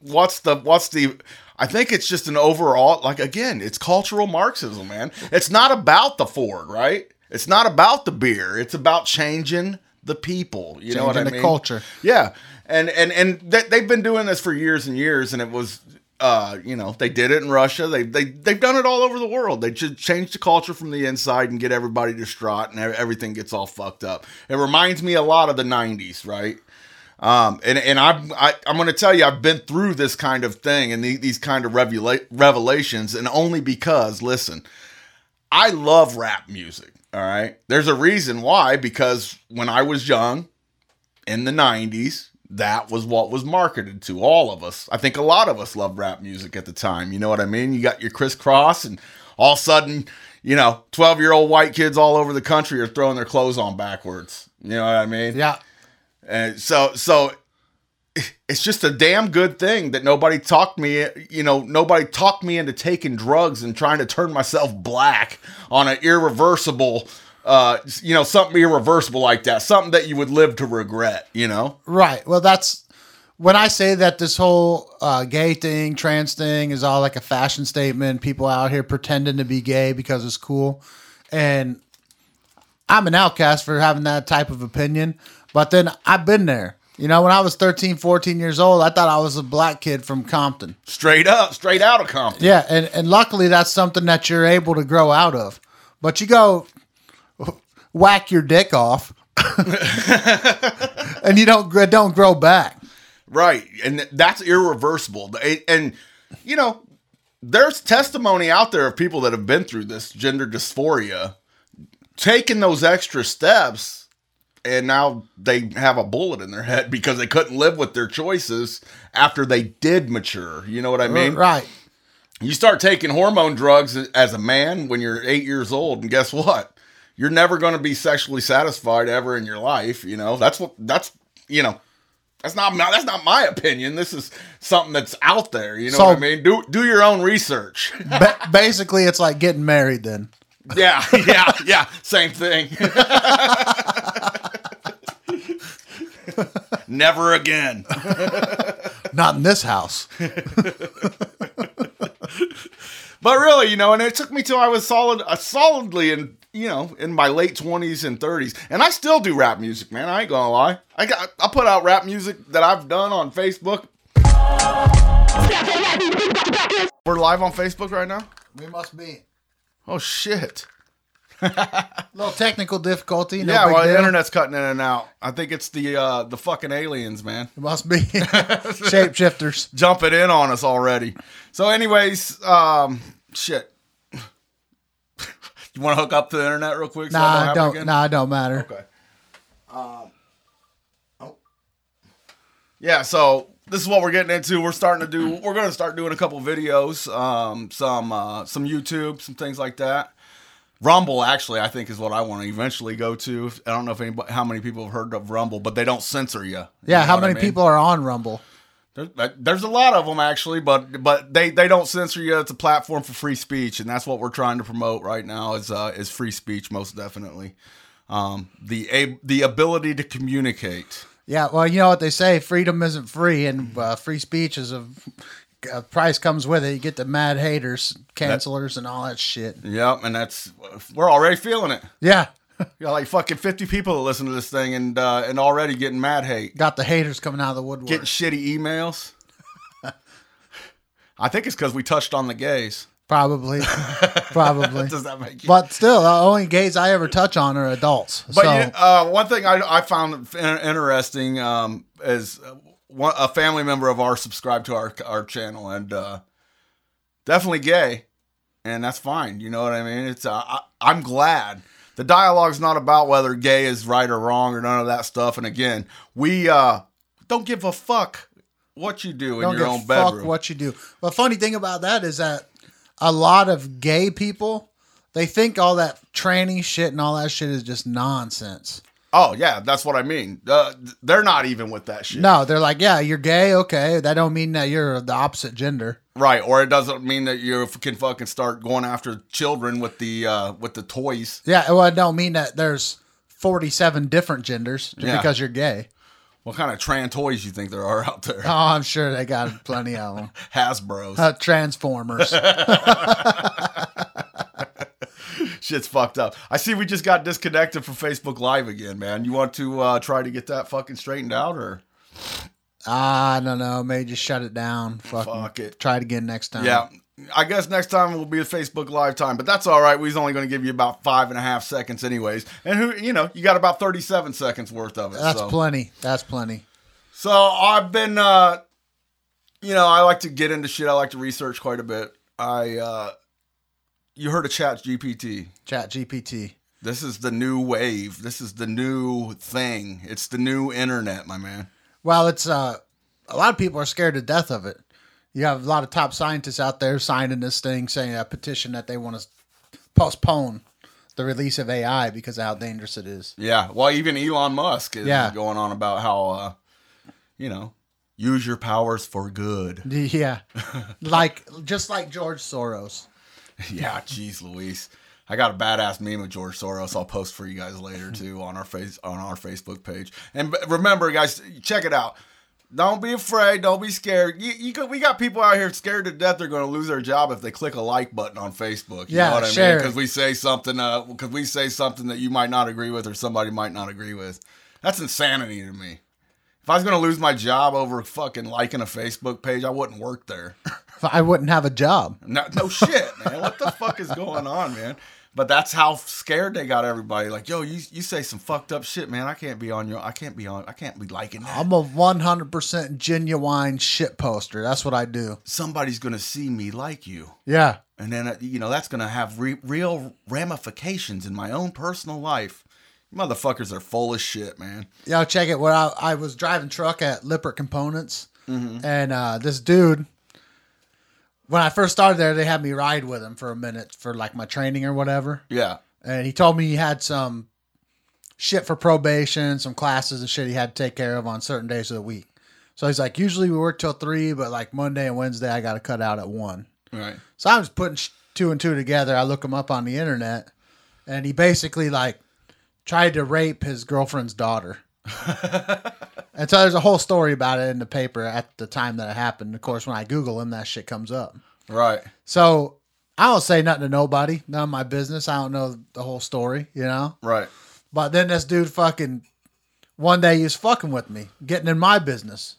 what's the what's the i think it's just an overall like again it's cultural marxism man. It's not about the ford right? It's not about the beer. It's about changing the people. You know what i Changing the culture. Yeah, and and and they, they've been doing this for years and years, and it was, uh, you know, they did it in Russia. They they they've done it all over the world. They should change the culture from the inside and get everybody distraught, and everything gets all fucked up. It reminds me a lot of the '90s, right? Um, and and I'm I, I'm going to tell you, I've been through this kind of thing and the, these kind of revela- revelations, and only because, listen, I love rap music. All right, there's a reason why. Because when I was young, in the 90s that was what was marketed to all of us. I think a lot of us loved rap music at the time you know what i mean? You got your Kris Kross and all of a sudden you know 12 year old white kids all over the country are throwing their clothes on backwards you know what i mean? Yeah. and so so it's just a damn good thing that nobody talked me you know nobody talked me into taking drugs and trying to turn myself black on an irreversible uh you know something irreversible like that something that you would live to regret you know Right. Well, that's when I say that this whole uh, gay thing, trans thing is all like a fashion statement. People out here pretending to be gay because it's cool. And I'm an outcast for having that type of opinion. But then I've been there. You know, when I was 13, 14 years old, I thought I was a black kid from Compton. straight up straight out of compton Yeah. And, and luckily, that's something that you're able to grow out of. But you go whack your dick off. and you don't don't grow back. right and that's irreversible and, and you know there's testimony out there of people that have been through this gender dysphoria, taking those extra steps, and now they have a bullet in their head because they couldn't live with their choices after they did mature. You know what I mean? right. You start taking hormone drugs as a man when you're eight years old, and guess what? You're never going to be sexually satisfied ever in your life. You know that's what that's you know that's not my, that's not my opinion. This is something that's out there. You know So- what I mean? Do do your own research. Ba- basically, it's like getting married. Then yeah, yeah, yeah. Same thing. Never again. not in this house. But really, you know, and it took me till I was solid, uh, solidly in, you know, in my late twenties and thirties, and I still do rap music, man. I ain't gonna lie. I got, I put out rap music that I've done on Facebook. We're live on Facebook right now. We must be Oh shit! a little technical difficulty. No yeah, well, the internet's cutting in and out. I think it's the uh the fucking aliens, man. It must be shapeshifters. jumping in on us already. So, anyways, um, shit. You want to hook up to the internet real quick? so Nah, happen don't. again? Nah, it don't matter. Okay. Um. Oh. Yeah. So this is what we're getting into. We're starting to do. We're going to start doing a couple videos, um, some uh, some YouTube, some things like that. Rumble, actually, I think is what I want to eventually go to. I don't know if anybody, how many people have heard of Rumble, but they don't censor you. Yeah, how many people are on Rumble? There's, there's a lot of them actually, but but they, they don't censor you. It's a platform for free speech, and that's what we're trying to promote right now. Is uh, is free speech most definitely. Um, the a, the ability to communicate. Yeah, well, you know what they say: freedom isn't free, and uh, free speech is a, a price comes with it. You get the mad haters, cancelers, and all that shit. Yep, and that's we're already feeling it. Yeah, got like fucking fifty people that listen to this thing, and uh, and already getting mad hate, got the haters coming out of the woodwork. getting shitty emails. I think it's because we touched on the gays. Probably, probably. Does that make you? But still, the only gays I ever touch on are adults. But so you- uh, one thing I, I found in- interesting um, is uh, one, a family member of ours subscribed to our our channel and uh, definitely gay, and that's fine. You know what I mean? It's uh, I, I'm glad. The dialogue's not about whether gay is right or wrong or none of that stuff. And again, we uh, don't give a fuck what you do in don't your give own a bedroom. fuck what you do. The funny thing about that is that a lot of gay people they think all that tranny shit and all that shit is just nonsense. Oh yeah, that's what I mean. Uh, they're not even with that shit. No, they're like, yeah, you're gay, okay. That don't mean that you're the opposite gender. Right, or it doesn't mean that you can fucking start going after children with the uh, with the toys. Yeah, well, it don't mean that there's 47 different genders just Yeah. because you're gay. What kind of tran toys you think there are out there? Oh, I'm sure they got plenty of them. Hasbro's. Uh, Transformers. Shit's fucked up. I see we just got disconnected from Facebook Live again, man. You want to uh, try to get that fucking straightened out, or I don't know. Maybe just shut it down. Fuck, Fuck it. Try it again next time. yeah? I guess next time it will be a Facebook Live time, but that's all right. We're only going to give you about five and a half seconds, anyways. And who, you know, you got about thirty-seven seconds worth of it. That's so. plenty. That's plenty. So I've been, uh, you know, I like to get into shit. I like to research quite a bit. I, uh, you heard of Chat GPT. Chat GPT. This is the new wave. This is the new thing. It's the new internet, my man. Well, it's uh, a lot of people are scared to death of it. You have a lot of top scientists out there signing this thing, saying a petition that they want to postpone the release of AI because of how dangerous it is. Yeah. Well, even Elon Musk is Yeah. going on about how, uh, you know, use your powers for good. Yeah, like just like George Soros. yeah, jeez, Luis. I got a badass meme of George Soros. I'll post for you guys later too on our face on our Facebook page. And remember, guys, check it out. Don't be afraid. Don't be scared. You, you got, we got people out here scared to death. They're going to lose their job if they click a like button on Facebook. You Yeah, know what I mean? share it. Because we say something. Uh, because we say something that you might not agree with, or somebody might not agree with. That's insanity to me. If I was going to lose my job over fucking liking a Facebook page, I wouldn't work there. I wouldn't have a job. No, no shit, man. What the fuck is going on, man? But that's how scared they got everybody. Like, yo, you you say some fucked up shit, man. I can't be on your. I can't be on. I can't be liking that. I'm a 100% genuine shit poster. That's what I do. Somebody's gonna see me like you, Yeah. and then uh, you know that's gonna have re- real ramifications in my own personal life. Motherfuckers are full of shit, man. Yo, check it. Where I, I was driving truck at Lippert Components, and uh, this dude, when I first started there, they had me ride with him for a minute for like my training or whatever. Yeah, And he told me he had some shit for probation, some classes and shit he had to take care of on certain days of the week. So he's like, usually we work till three, but like Monday and Wednesday, I got to cut out at one. right. So I'm just putting two and two together. I look him up on the internet, and he basically like tried to rape his girlfriend's daughter. and so there's a whole story about it in the paper at the time that it happened. Of course, when I Google him, that shit comes up. Right. So I don't say nothing to nobody. None of my business. I don't know the whole story, you know. Right. But then this dude fucking one day he's fucking with me, getting in my business.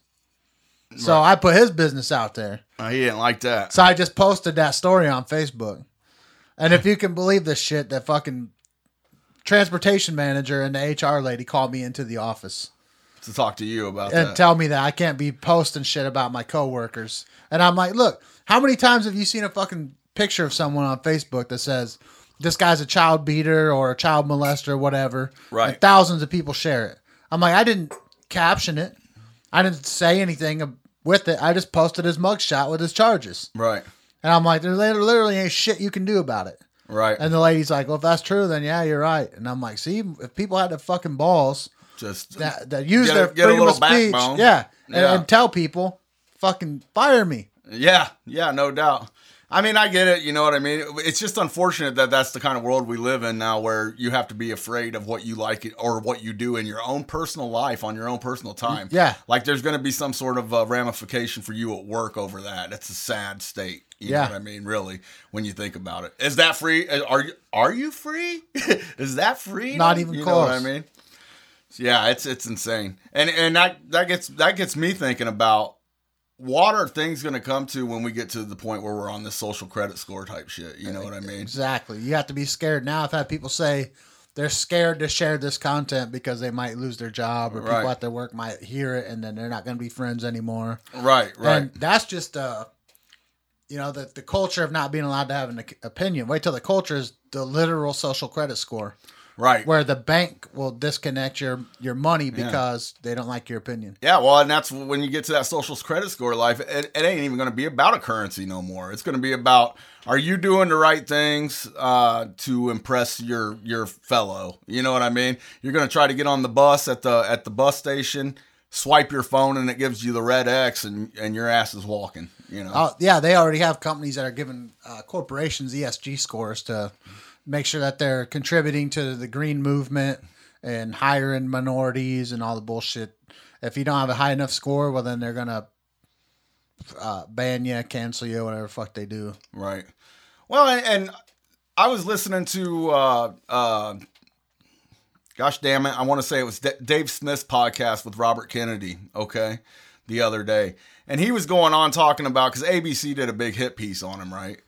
So I put his business out there. Uh, he didn't like that. So I just posted that story on Facebook. And if you can believe this shit, that fucking transportation manager and the HR lady called me into the office to talk to you about and that. tell me that I can't be posting shit about my coworkers. And I'm like, look, how many times have you seen a fucking picture of someone on Facebook that says this guy's a child beater or a child molester or whatever? Right. And thousands of people share it. I'm like, I didn't caption it. I didn't say anything with it. I just posted his mugshot with his charges. right. And I'm like, there literally ain't shit you can do about it. Right. And the lady's like, well, if that's true, then yeah, you're right. And I'm like, see, if people had the fucking balls Just that, that use Get their get a freedom of little speech, backbone. yeah, and, Yeah. and tell people, fucking fire me. Yeah, yeah, no doubt. I mean, I get it. You know what I mean? It's just unfortunate that that's the kind of world we live in now, where you have to be afraid of what you like or what you do in your own personal life on your own personal time. Yeah. like there's going to be some sort of uh, ramification for you at work over that. It's a sad state. You Yeah. know what I mean? Really, when you think about it, is that free? Are you are you free? is that free? Not even you Know what I close. mean? Yeah, it's it's insane, and and that that gets that gets me thinking about what are things going to come to when we get to the point where we're on this social credit score type shit. You know what I mean? Exactly. You have to be scared now. I've had people say they're scared to share this content because they might lose their job or Right. people at their work might hear it and then they're not going to be friends anymore. Right, right, And that's just uh you know the the culture of not being allowed to have an opinion. Wait till the culture is the literal social credit score, right. where the bank will disconnect your your money because they don't like your opinion. Yeah, well, and that's when you get to that social credit score life. It, it ain't even going to be about a currency no more. It's going to be about are you doing the right things uh, to impress your your fellow. You know what I mean? You're going to try to get on the bus at the at the bus station, swipe your phone, and it gives you the red X, and and your ass is walking. You know? Oh yeah, they already have companies that are giving uh, corporations ESG scores to make sure that they're contributing to the green movement and hiring minorities and all the bullshit. If you don't have a high enough score, well then they're gonna uh, ban you, cancel you, whatever the fuck they do. Right. Well, and, I was listening to, uh, uh, gosh damn it, I want to say it was D- Dave Smith's podcast with Robert Kennedy, okay, the other day. And he was going on talking about, because ABC did a big hit piece on him, right?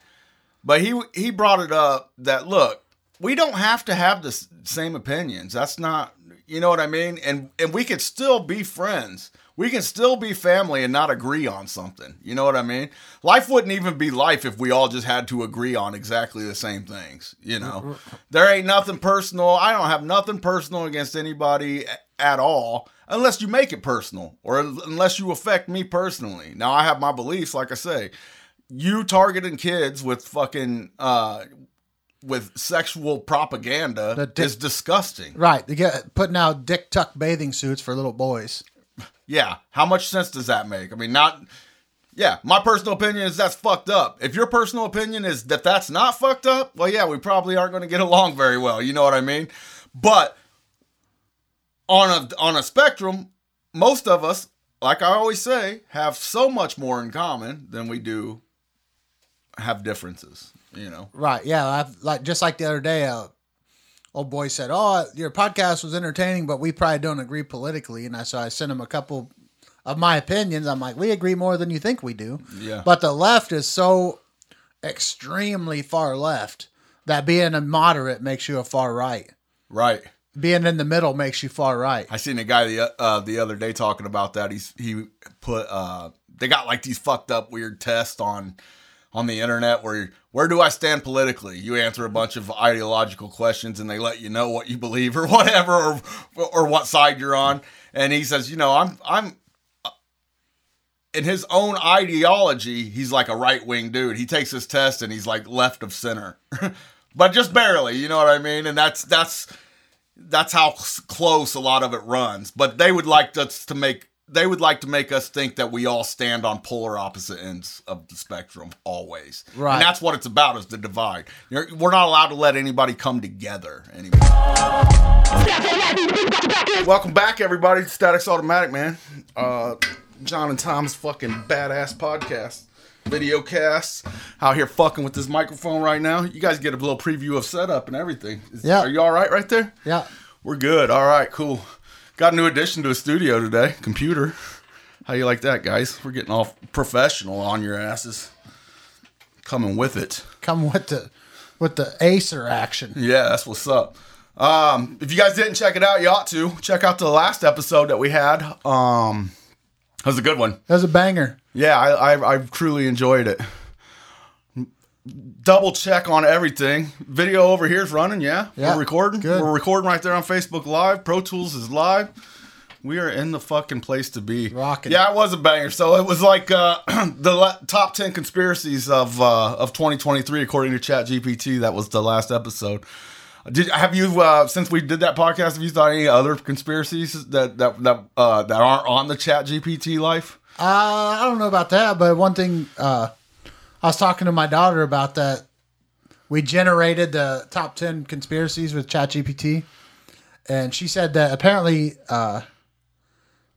But he he brought it up that, look, we don't have to have the same opinions. That's not, you know what I mean? And and we could still be friends. We can still be family and not agree on something. You know what I mean? Life wouldn't even be life if we all just had to agree on exactly the same things. You know, there ain't nothing personal. I don't have nothing personal against anybody at all unless you make it personal or unless you affect me personally. Now I have my beliefs, like I say. You targeting kids with fucking uh with sexual propaganda dick- is disgusting. Right, they get putting out dick tuck bathing suits for little boys. Yeah. How much sense does that make? I mean, not. Yeah, my personal opinion is that's fucked up. If your personal opinion is that that's not fucked up, well, yeah, we probably aren't going to get along very well. You know what I mean? But on a on a spectrum, most of us, like I always say, have so much more in common than we do have differences. You know? Right. Yeah. I've, like just like the other day, uh, old boy said, "Oh, your podcast was entertaining, but we probably don't agree politically." And I so I sent him a couple of my opinions. I'm like, "We agree more than you think we do." Yeah. But the left is so extremely far left that being a moderate makes you a far right. Right. Being in the middle makes you far right. I seen a guy the uh, the other day talking about that. He's he put uh they got like these fucked up weird tests on on the internet where where do I stand politically? You answer a bunch of ideological questions and they let you know what you believe or whatever or or what side you're on. And he says, you know, I'm I'm in his own ideology, he's like a right wing dude. He takes his test and he's like left of center, but just barely. You know what I mean? And that's that's that's how close a lot of it runs. But they would like us to make they would like to make us think that we all stand on polar opposite ends of the spectrum always. Right. And that's what it's about is the divide. You're, we're not allowed to let anybody come together anymore. Welcome back, everybody. Static's Automatic, man. Uh, John and Tom's fucking badass podcast. Video casts out here fucking with this microphone right now. You guys get a little preview of setup and everything. Is, Yeah. Are you all right right there? Yeah. We're good. All right, cool. Got a new addition to a studio today. Computer. How you like that, guys? We're getting all professional on your asses. Coming with it. Come with the with the Acer action. Yeah, that's what's up. Um, if you guys didn't check it out, you ought to check out the last episode that we had. Um, that was a good one. That was a banger. Yeah, I, I, I truly enjoyed it. Double check on everything. Video over here is running. Yeah, Yeah, we're recording. good. We're recording right there on Facebook Live. Pro Tools is live. We are in the fucking place to be. Rocking. Yeah, it was a banger. So it was like uh, the la- top ten conspiracies of uh, of 2023 according to ChatGPT. That was the last episode. Did have you uh, since we did that podcast? Have you thought any other conspiracies that that that uh, that aren't on the Chat GPT life? Uh, I don't know about that, but one thing uh, I was talking to my daughter about that. We generated the top ten conspiracies with ChatGPT, and she said that apparently, uh,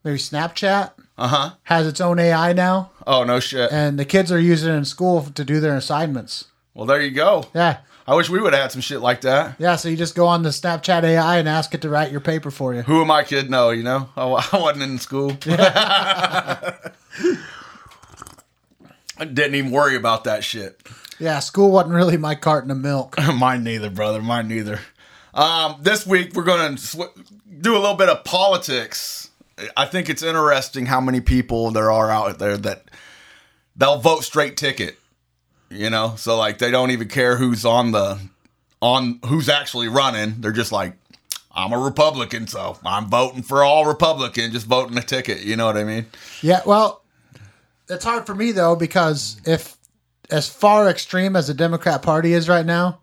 maybe Snapchat Uh huh. has its own AI now, Oh no shit. and the kids are using it in school to do their assignments. Well, there you go. Yeah, I wish we would have had some shit like that. yeah. So you just go on the Snapchat AI and ask it to write your paper for you. Who am I kid? No, you know, I, I wasn't in school. I didn't even worry about that shit. Yeah, school wasn't really my carton of milk. Mine neither, brother. Mine neither. Um, this week we're going to sw- do a little bit of politics. I think it's interesting how many people there are out there that they'll vote straight ticket. You know, so like they don't even care who's on the on who's actually running. They're just like, I'm a Republican, so I'm voting for all Republican, just voting a ticket. You know what I mean? Yeah, well, it's hard for me though because if as far extreme as the Democrat Party is right now,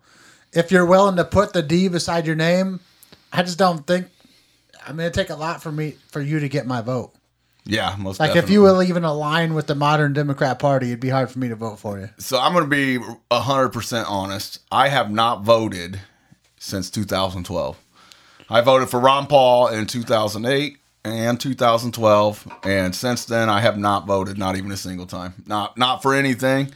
if you're willing to put the D beside your name, I just don't think. I mean, it take a lot for me for you to get my vote. Yeah, most Like if you will even align with the modern Democrat Party, it'd be hard for me to vote for you. So I'm going to be 100% honest. I have not voted since 2012. I voted for Ron Paul in 2008 and 2012, and since then I have not voted, not even a single time. Not not for anything.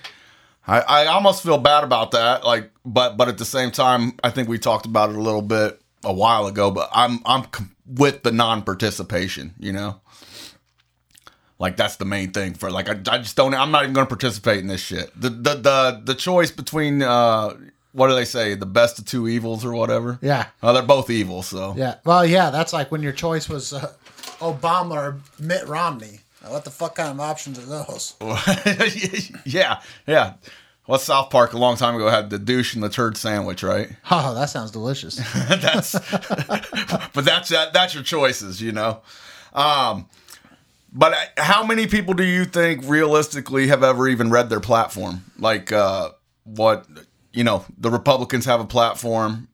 I, I almost feel bad about that. Like, but but at the same time, I think we talked about it a little bit a while ago. But I'm I'm with the non-participation. You know. Like that's the main thing for like I, I just don't I'm not even going to participate in this shit. The the the the choice between uh what do they say the best of two evils or whatever. Yeah, Oh, they're both evil. So yeah. Well, yeah, that's like when your choice was uh, Obama or Mitt Romney. Now, What the fuck kind of options are those? yeah, yeah. Well, South Park a long time ago had the douche and the turd sandwich, right? Oh, that sounds delicious. that's but that's that, that's your choices, you know. Um, but how many people do you think realistically have ever even read their platform? Like uh, what you know, the Republicans have a platform.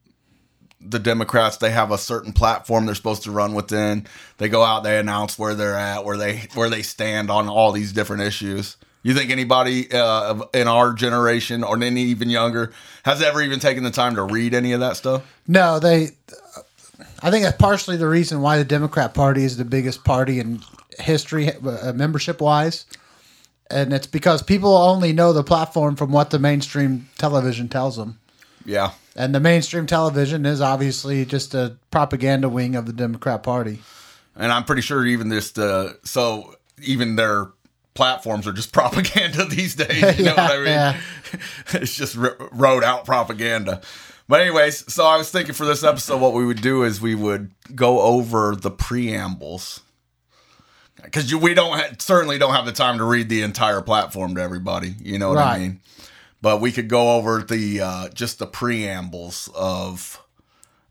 The Democrats they have a certain platform they're supposed to run within. They go out, they announce where they're at, where they where they stand on all these different issues. You think anybody uh, in our generation or any even younger has ever even taken the time to read any of that stuff? No, they. I think that's partially the reason why the Democrat Party is the biggest party in history, uh, membership wise, and it's because people only know the platform from what the mainstream television tells them, Yeah. and the mainstream television is obviously just a propaganda wing of the Democrat Party. and I'm pretty sure even just uh, so even their platforms are just propaganda these days. You know what I mean? Yeah, it's just r- wrote out propaganda. But anyways, so I was thinking for this episode, what we would do is we would go over the preambles because we don't ha- certainly don't have the time to read the entire platform to everybody. You know what I mean? But we could go over the uh, just the preambles of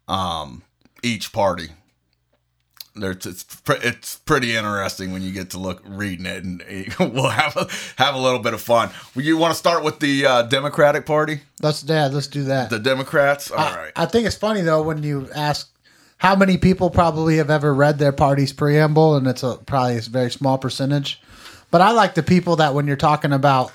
um, each party. There's, it's it's pretty interesting when you get to look reading it, and we'll have a, have a little bit of fun. You want to start with the uh, Democratic Party, Let's yeah, let's do that. the Democrats? All I- right. I think it's funny though when you ask how many people probably have ever read their party's preamble, and it's a probably a very small percentage. But I like the people that when you're talking about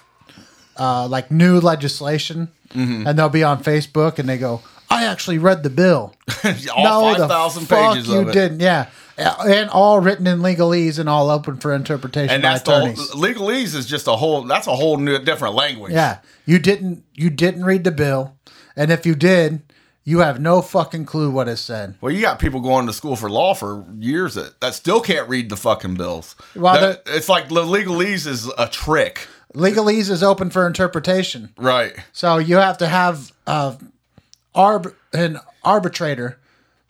uh, like new legislation, Mm-hmm. and they'll be on Facebook and they go, "I actually read the bill." all the five thousand pages you of it. didn't. Yeah, and all written in legalese and all open for interpretation and by that's the whole, attorneys. legalese is just a whole that's a whole new different language. Yeah, you didn't you didn't read the bill, and if you did, you have no fucking clue what it said. Well, you got people going to school for law for years that, that still can't read the fucking bills. Well, That- it's like the legalese is a trick, Legalese is open for interpretation, right? so you have to have uh, arb- an arbitrator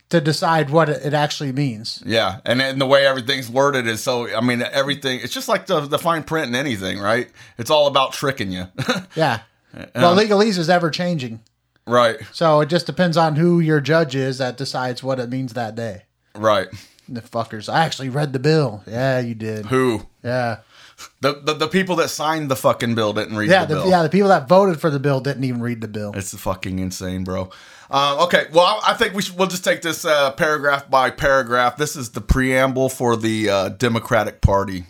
to decide what it, actually means. Yeah, and then the way everything's worded is so. I mean, everything. It's just like the the fine print in anything, right? It's all about tricking you, Yeah. Well, legalese is ever changing, right? so it just depends on who your judge is that decides what it means that day. Right. The fuckers. I actually read the bill. Yeah, you did. Who Yeah. The, the the people that signed the fucking bill didn't read Yeah, the the, bill. yeah, the people that voted for the bill didn't even read the bill. It's fucking insane, bro. Um, okay, well, I I think we should. We'll just take this uh, paragraph by paragraph. This is the preamble for the uh, Democratic Party.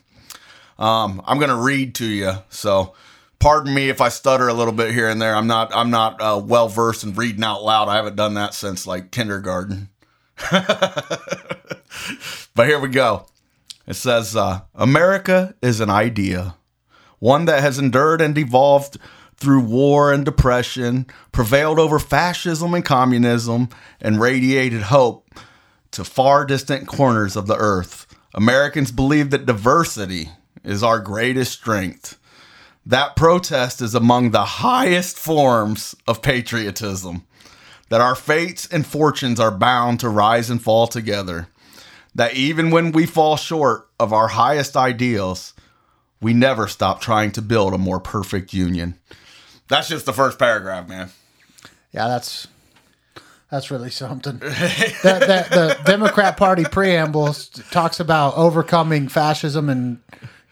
Um, I'm gonna read to you, so pardon me if I stutter a little bit here and there. I'm not. I'm not uh, well versed in reading out loud. I haven't done that since like kindergarten. but here we go. It says, uh, America is an idea, one that has endured and evolved through war and depression, prevailed over fascism and communism, and radiated hope to far distant corners of the earth. Americans believe that diversity is our greatest strength. That protest is among the highest forms of patriotism. That our fates and fortunes are bound to rise and fall together. That even when we fall short of our highest ideals, we never stop trying to build a more perfect union. That's just the first paragraph, man. Yeah, that's that's really something. the, the, the Democrat Party preamble talks about overcoming fascism and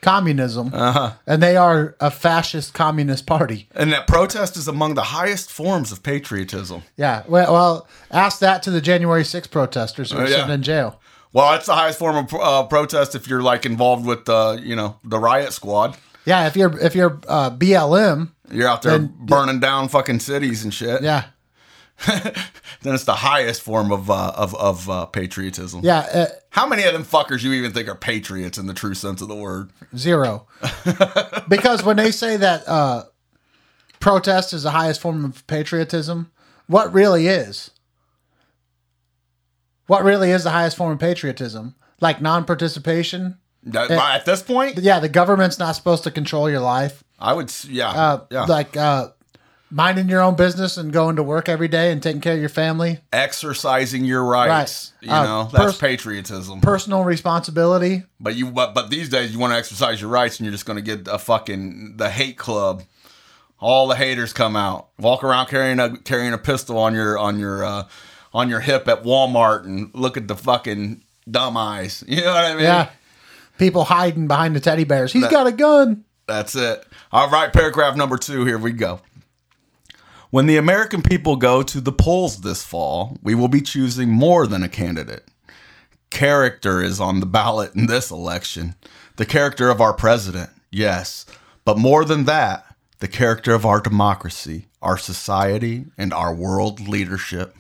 communism, Uh-huh. and they are a fascist communist party. And that protest is among the highest forms of patriotism. Yeah, well, well ask that to the January 6 protesters who are Oh, yeah. sitting in jail. Well, it's the highest form of uh, protest if you're like involved with the, you know, the riot squad. Yeah, if you're if you're uh, BLM, You're out there Then- burning down fucking cities and shit. yeah, Then it's the highest form of uh, of of uh, patriotism. yeah, uh, How many of them fuckers you even think are patriots in the true sense of the word? zero. because when they say that uh, protest is the highest form of patriotism, what really is? What really is the highest form of patriotism? Like non-participation? That- At this point, Yeah, the government's not supposed to control your life. I would. Yeah, Uh, yeah. Like uh, minding your own business and going to work every day and taking care of your family. Exercising your rights. Right. You Uh, know, that's pers- patriotism. Personal responsibility. But you, but, but these days you want to exercise your rights, and you're just going to get a fucking the hate club. All the haters come out, walk around carrying a carrying a pistol on your on your uh, on your hip at Walmart, and look at the fucking dumb eyes. You know what I mean? Yeah. People hiding behind the teddy bears. He's That- got a gun. That's it. All right, paragraph number two. Here we go. When the American people go to the polls this fall, we will be choosing more than a candidate. Character is on the ballot in this election. The character of our president, yes. But more than that, the character of our democracy, our society, and our world leadership.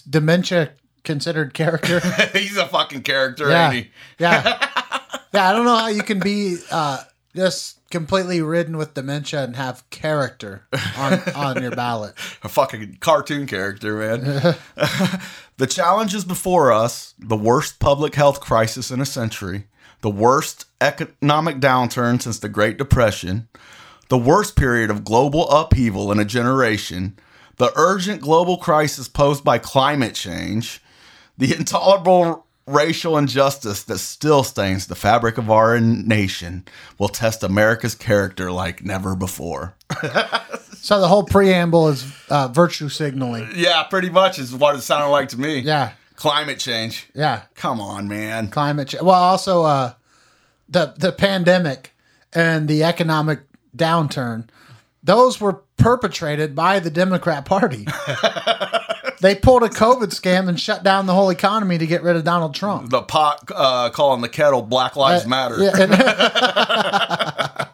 Dementia considered character? He's a fucking character, yeah. ain't he? Yeah. Yeah. I don't know how you can be uh, just completely ridden with dementia and have character on, on your ballot. a fucking cartoon character, man. the challenges before us the worst public health crisis in a century, the worst economic downturn since the Great Depression, the worst period of global upheaval in a generation, the urgent global crisis posed by climate change, the intolerable racial injustice that still stains the fabric of our nation will test America's character like never before. So the whole preamble is uh, virtue signaling. yeah, pretty much is what it sounded like to me. Yeah, Climate change. yeah. Come on, man. Climate change. Well, also uh, the the pandemic and the economic downturn. Those were perpetrated by the Democrat Party. they pulled a COVID scam and shut down the whole economy to get rid of Donald Trump. The pot uh, calling the kettle Black Lives Uh, Matter. Yeah,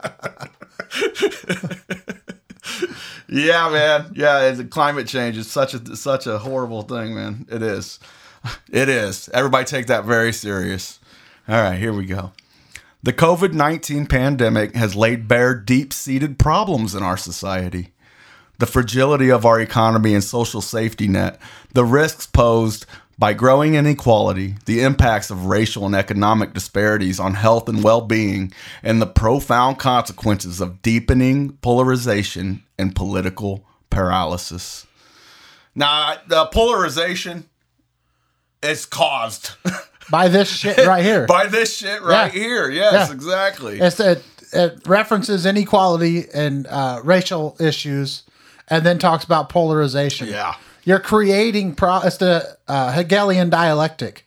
Yeah, man. Yeah, it's, climate change is such a such a horrible thing, man. It is. It is. Everybody take that very serious. All right, here we go. The COVID 19 pandemic has laid bare deep seated problems in our society. The fragility of our economy and social safety net, the risks posed by growing inequality, the impacts of racial and economic disparities on health and well being, and the profound consequences of deepening polarization and political paralysis. Now, the polarization is caused by this shit right here. by this shit right Yeah. here. Yes, Yeah. exactly. It's, it, it references inequality and uh, racial issues, and then talks about polarization. Yeah. You're creating pro. It's the uh, Hegelian dialectic.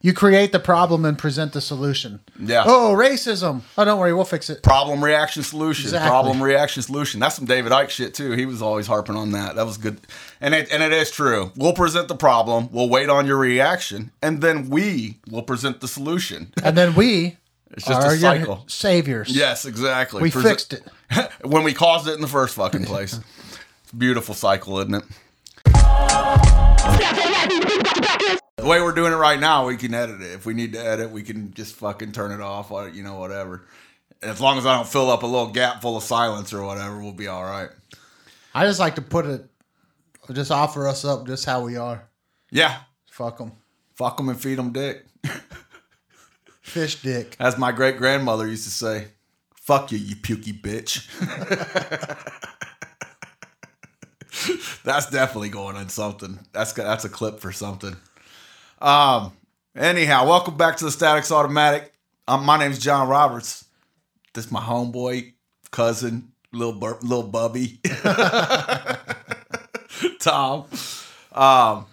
You create the problem and present the solution. Yeah. Oh, racism. Oh, don't worry, we'll fix it. Problem reaction solution. Exactly. Problem reaction solution. That's some David Icke shit too. He was always harping on that. That was good. And it and it is true. We'll present the problem, we'll wait on your reaction, and then we will present the solution. And then we It's just are a cycle. saviors. Yes, exactly. we Present- fixed it. when we caused it in the first fucking place. Beautiful cycle, isn't it? The way we're doing it right now, we can edit it. If we need to edit, we can just fucking turn it off, or, you know, whatever. As long as I don't fill up a little gap full of silence or whatever, we'll be all right. I just like to put it, just offer us up just how we are. Yeah. Fuck them. Fuck them and feed them dick. Fish dick. As my great grandmother used to say, fuck you, you pukey bitch. that's definitely going on something. That's that's a clip for something. Um. Anyhow, welcome back to the Static's Automatic. Um, my name's John Roberts. This is my homeboy, cousin, little bur- little bubby, Tom. Um.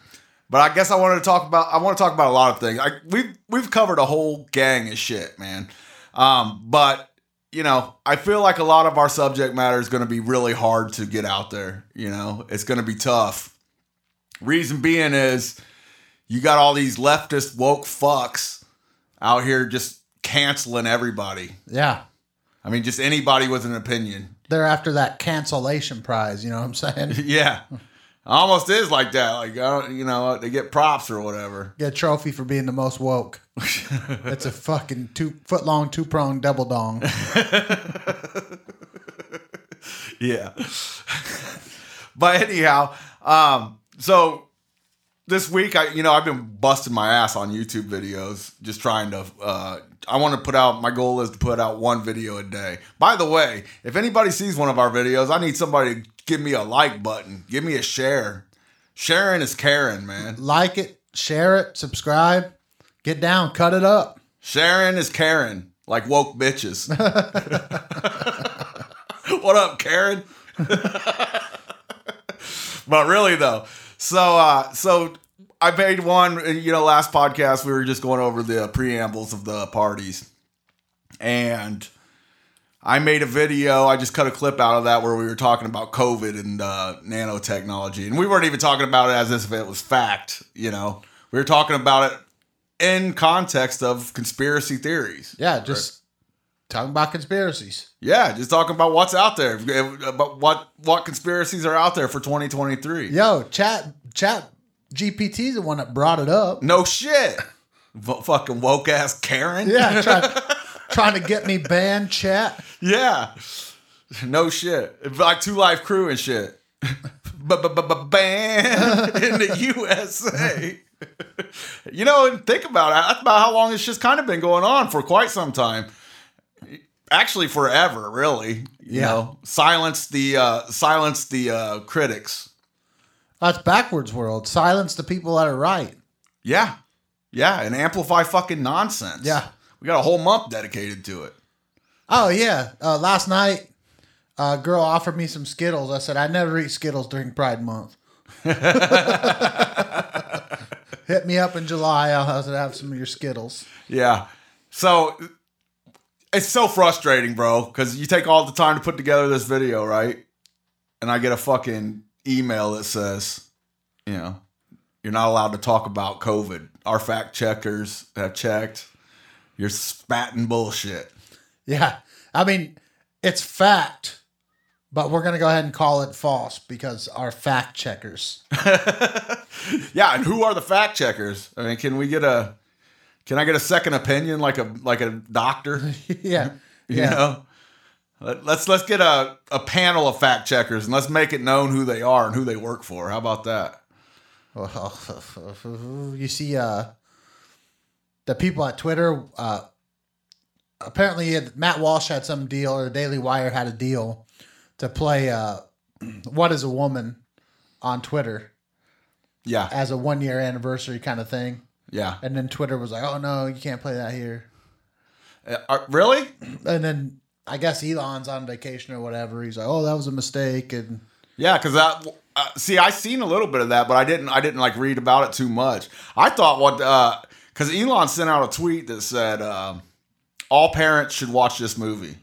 But I guess I wanted to talk about I want to talk about a lot of things. I we've we've covered a whole gang of shit, man. Um, but you know, I feel like a lot of our subject matter is going to be really hard to get out there. You know, it's going to be tough. Reason being is you got all these leftist woke fucks out here just canceling everybody. Yeah. I mean, just anybody with an opinion. They're after that cancellation prize. You know what I'm saying? Yeah, almost is like that. Like I don't, you know, they get props or whatever. Get a trophy for being the most woke. It's a fucking two foot long, two prong double dong. Yeah. but anyhow, um, so this week I you know I've been busting my ass on YouTube videos, just trying to. Uh, I want to put out. My goal is to put out one video a day. By the way, if anybody sees one of our videos, I need somebody to give me a like button, give me a share. Sharing is caring, man. Like it, share it, subscribe, get down, cut it up. Sharing is caring, like woke bitches. what up, Karen? but really though, so uh, so I made one. You know, last podcast we were just going over the preambles of the parties, and I made a video. I just cut a clip out of that where we were talking about COVID and uh, nanotechnology, and we weren't even talking about it as if it was fact. You know, we were talking about it in context of conspiracy theories. Yeah, just talking about conspiracies. Yeah, just talking about what's out there, about what what conspiracies are out there for 2023. Yo, chat, chat GPT's the one that brought it up. No shit. V- fucking woke ass Karen. Yeah, try, trying to get me banned, chat. Yeah. No shit. Like 2 Live Crew and shit. Ban in the USA. You know, and think about it. That's about how long it's just kind of been going on for quite some time. Actually, forever, really. You Yeah. know, silence the uh, silence the uh, critics. That's backwards world. Silence the people that are right. Yeah. Yeah. And amplify fucking nonsense. Yeah. We got a whole month dedicated to it. Oh yeah. Uh, last night, a girl offered me some Skittles. I said I never eat Skittles during Pride Month. Hit me up in July. I'll have to have some of your Skittles. Yeah. So it's so frustrating, bro, because you take all the time to put together this video, right? And I get a fucking email that says, you know, you're not allowed to talk about COVID. Our fact checkers have checked. You're spatting bullshit. Yeah. I mean, it's fact, but we're going to go ahead and call it false because our fact checkers. yeah, and who are the fact checkers? I mean, can we get a can I get a second opinion like a like a doctor? yeah. You Yeah. know? Let- Let's let's get a, a panel of fact checkers and let's make it known who they are and who they work for. How about that? Well, you see, uh, the people at Twitter, uh, apparently Matt Walsh had some deal, or the Daily Wire had a deal to play uh, "What Is a Woman" on Twitter Yeah, as a one year anniversary kind of thing, yeah. and then Twitter was like, "Oh no, you can't play that here," Uh, are- really? and then I guess Elon's on vacation or whatever. He's like, "Oh, that was a mistake," and Yeah, because that. Uh, see, I seen a little bit of that, but I didn't. I didn't like read about it too much. I thought what because Elon sent out a tweet that said um all parents should watch this movie.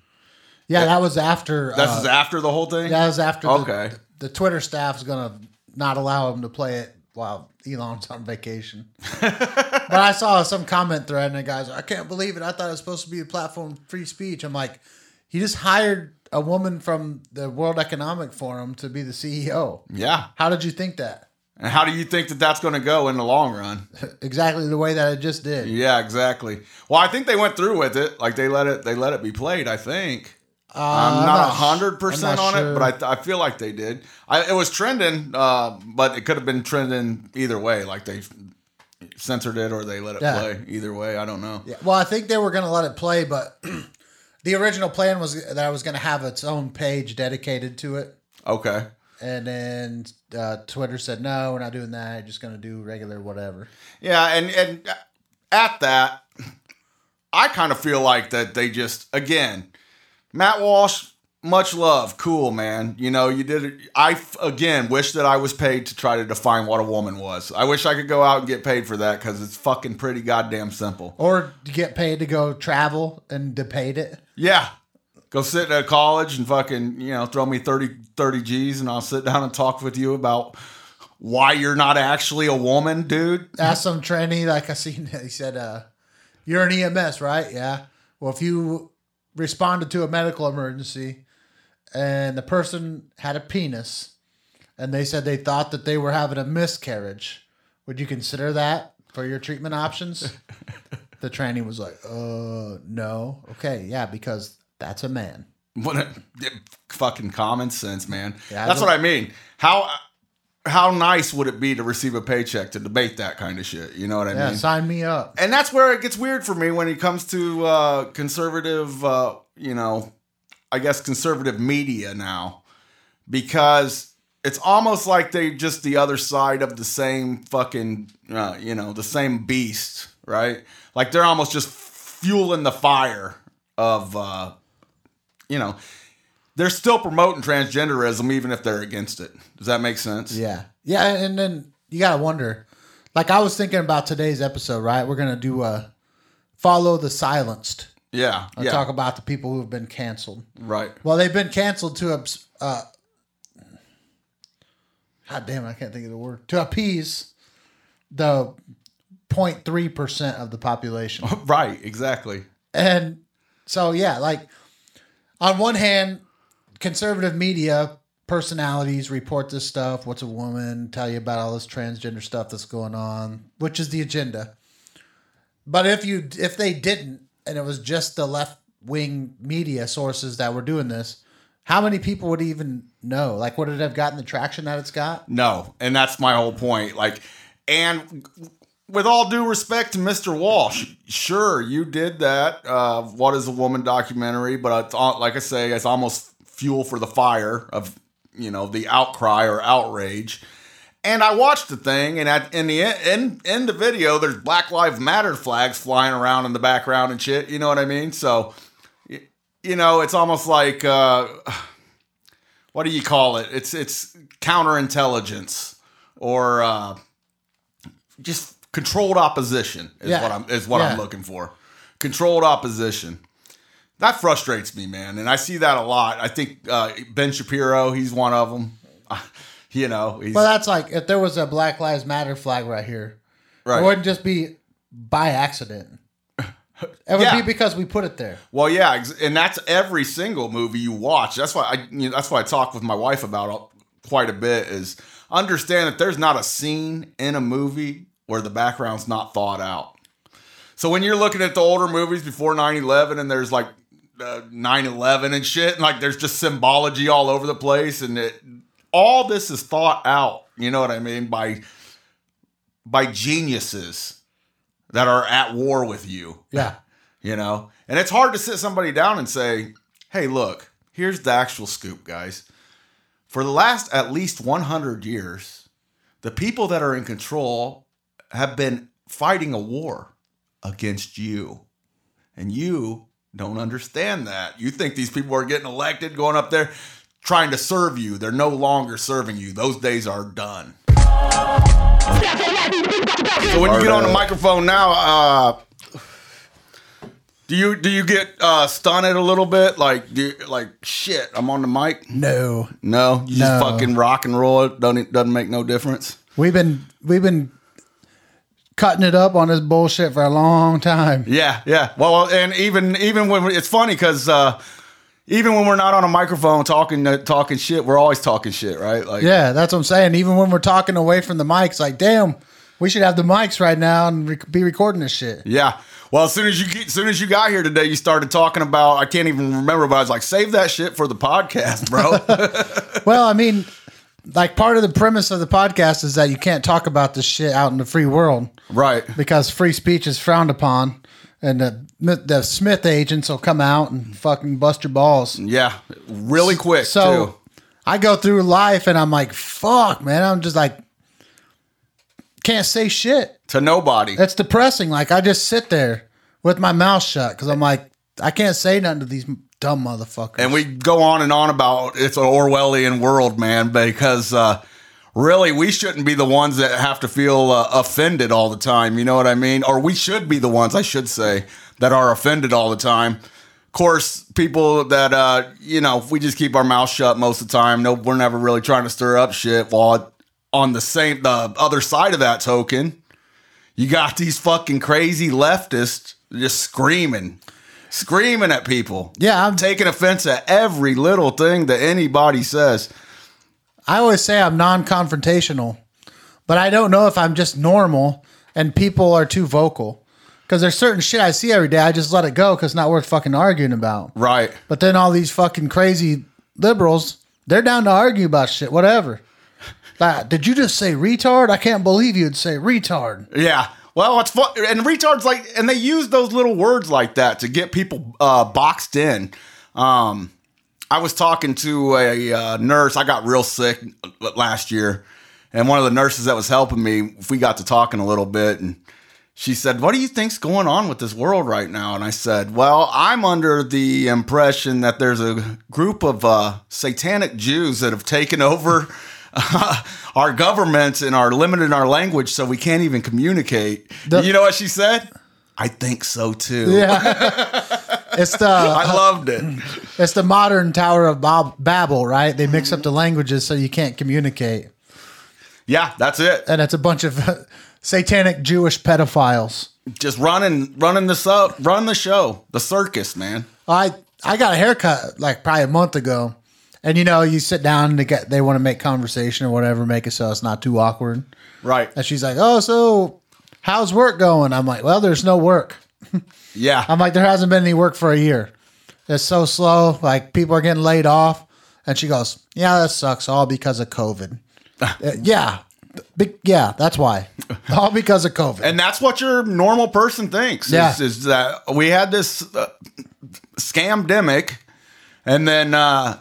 yeah, that was after. This uh, is after the whole thing. That was after Okay. the, the Twitter staff's gonna not allow him to play it while Elon's on vacation. but I saw some comment thread and the guy's like, I can't believe it. I thought it was supposed to be a platform free speech. I'm like, he just hired a woman from the World Economic Forum to be the CEO. Yeah. How did you think that? And how do you think that that's going to go in the long run? Exactly the way that it just did. Yeah, exactly. Well, I think they went through with it. Like they let it. They let it be played. I think. Uh, I'm not hundred percent on sure. it, but I, I feel like they did. I, it was trending, uh, but it could have been trending either way. Like they censored it or they let it Yeah. play. Either way, I don't know. Yeah. Well, I think they were going to let it play, but the original plan was that I was going to have its own page dedicated to it. Okay. And then uh, Twitter said, no, we're not doing that. Just going to do regular whatever. Yeah, and and at that, I kind of feel like that they just again, Matt Walsh, much love, cool man. You know, you did it. I again wish that I was paid to try to define what a woman was. I wish I could go out and get paid for that because it's fucking pretty goddamn simple. Or you get paid to go travel and debate it. Yeah. Go sit at college and fucking, you know, throw me 30, 30 G's and I'll sit down and talk with you about why you're not actually a woman, dude. Ask some trainee, like I seen, he said, uh, you're an EMS, right? Yeah. Well, if you responded to a medical emergency and the person had a penis and they said they thought that they were having a miscarriage, would you consider that for your treatment options? the tranny was like, uh, no. Okay. Yeah. Because that's a man. What a, fucking common sense, man. Yeah, That's what I mean. How how nice would it be to receive a paycheck to debate that kind of shit? You know what I Yeah. mean? Sign me up. and that's where it gets weird for me when it comes to uh, conservative, uh, you know, I guess conservative media now, because it's almost like they just the other side of the same fucking, uh, you know, the same beast, right? Like they're almost just fueling the fire of, uh, you know, they're still promoting transgenderism even if they're against it. Does that make sense? Yeah. Yeah. And then you got to wonder, like I was thinking about today's episode, right? We're going to do a follow the silenced. Yeah. Yeah. talk about the people who have been canceled. right. Well, they've been canceled to uh, God damn, I can't think of the word to appease the 03 percent of the population, Right. Exactly. and so yeah, like on one hand, conservative media personalities report this stuff. What's a woman? Tell you about all this transgender stuff that's going on, which is the agenda. But if you if they didn't, and it was just the left wing media sources that were doing this, how many people would even know? Like, would it have gotten the traction that it's got? No, and that's my whole point. Like, and with all due respect to Mr. Walsh, sure, you did that. Uh, what is a woman documentary? But it's like I say, it's almost fuel for the fire of you know the outcry or outrage. And I watched the thing, and at in the in in the video, there's Black Lives Matter flags flying around in the background and shit. You know what I mean? So, you know, it's almost like uh, what do you call it? It's it's counterintelligence or uh, just controlled opposition is Yeah. what I'm is what I'm looking for. Controlled opposition. That frustrates me, man, and I see that a lot. I think uh, Ben Shapiro, he's one of them. you know, he's Well, that's like if there was a Black Lives Matter flag right here, right. it wouldn't just be by accident. It would Yeah. be because we put it there. Well, yeah, and that's every single movie you watch. That's why I you know, that's why I talk with my wife about it quite a bit is understand that there's not a scene in a movie where the background's not thought out. So when you're looking at the older movies before 9/11 and there's like uh, 9/11 and shit. And like there's just symbology all over the place and it all this is thought out, you know what I mean, by by geniuses that are at war with you. Yeah. you know? And it's hard to sit somebody down and say hey look here's the actual scoop guys. For the last at least 100 years the people that are in control have been fighting a war against you. And you don't understand that you think these people are getting elected going up there trying to serve you they're no longer serving you those days are done so when you get on the microphone now, uh, do you do you get uh, stunned a little bit? Like do you, like shit, I'm on the mic. No. No, you just No. fucking rock and roll. It doesn't doesn't make no difference. We've been we've been cutting it up on this bullshit for a long time. Yeah, yeah. Well, and even even when it's funny because uh, even when we're not on a microphone talking uh, talking shit, we're always talking shit, right? Like Yeah, that's what I'm saying. Even when we're talking away from the mics, like, damn, we should have the mics right now and rec- be recording this shit. Yeah. Well, as soon as you get, as soon as you got here today, you started talking about I can't even remember, but I was like, save that shit for the podcast, bro. Well, I mean, like part of the premise of the podcast is that you can't talk about this shit out in the free world right. because free speech is frowned upon, and the the Smith agents will come out and fucking bust your balls. Yeah. Really quick So too. I go through life and I'm like, fuck, man. I'm just like, can't say shit. To nobody. That's depressing. Like I just sit there with my mouth shut because I'm like, I can't say nothing to these dumb motherfuckers. And we go on and on about it's an Orwellian world, man, because uh, really we shouldn't be the ones that have to feel uh, offended all the time. You know what I mean? Or we should be the ones, I should say, that are offended all the time. Of course, people that uh, you know, we just keep our mouth shut most of the time, no, we're never really trying to stir up shit. While on the same, the other side of that token, you got these fucking crazy leftists just screaming, screaming at people yeah, I'm. taking offense at every little thing that anybody says. I always say I'm non-confrontational, but I don't know if I'm just normal and people are too vocal. Because there's certain shit I see every day, I just let it go because it's not worth fucking arguing about. Right. But then all these fucking crazy liberals, they're down to argue about shit, whatever. Like, did you just say retard? I can't believe you'd say retard. Yeah. Well, it's fun. And retards like, and they use those little words like that to get people uh, boxed in. Um, I was talking to a uh, nurse. I got real sick last year, and one of the nurses that was helping me, we got to talking a little bit, and she said, "What do you think's going on with this world right now?" And I said, "Well, I'm under the impression that there's a group of uh, satanic Jews that have taken over." our governments and are limiting our language so we can't even communicate. The- you know what she said? I think so too. Yeah. it's the I uh, loved it. it's the modern Tower of Bob- Babel, right? They mix up the languages so you can't communicate. Yeah, that's it. And it's a bunch of satanic Jewish pedophiles. Just running, running the so, run the show, the circus, man. I I got a haircut like probably a month ago, and you know you sit down and they get they want to make conversation or whatever, make it so it's not too awkward. Right. And she's like, "Oh, so how's work going?" I'm like, "Well, there's no work." Yeah. I'm like, "There hasn't been any work for a year. It's so slow. Like people are getting laid off." And she goes, "Yeah, that sucks. All because of COVID." Uh, yeah, Be- yeah, that's why. All because of COVID. and that's what your normal person thinks. Yeah. Is, is that we had this uh, scamdemic, and then uh,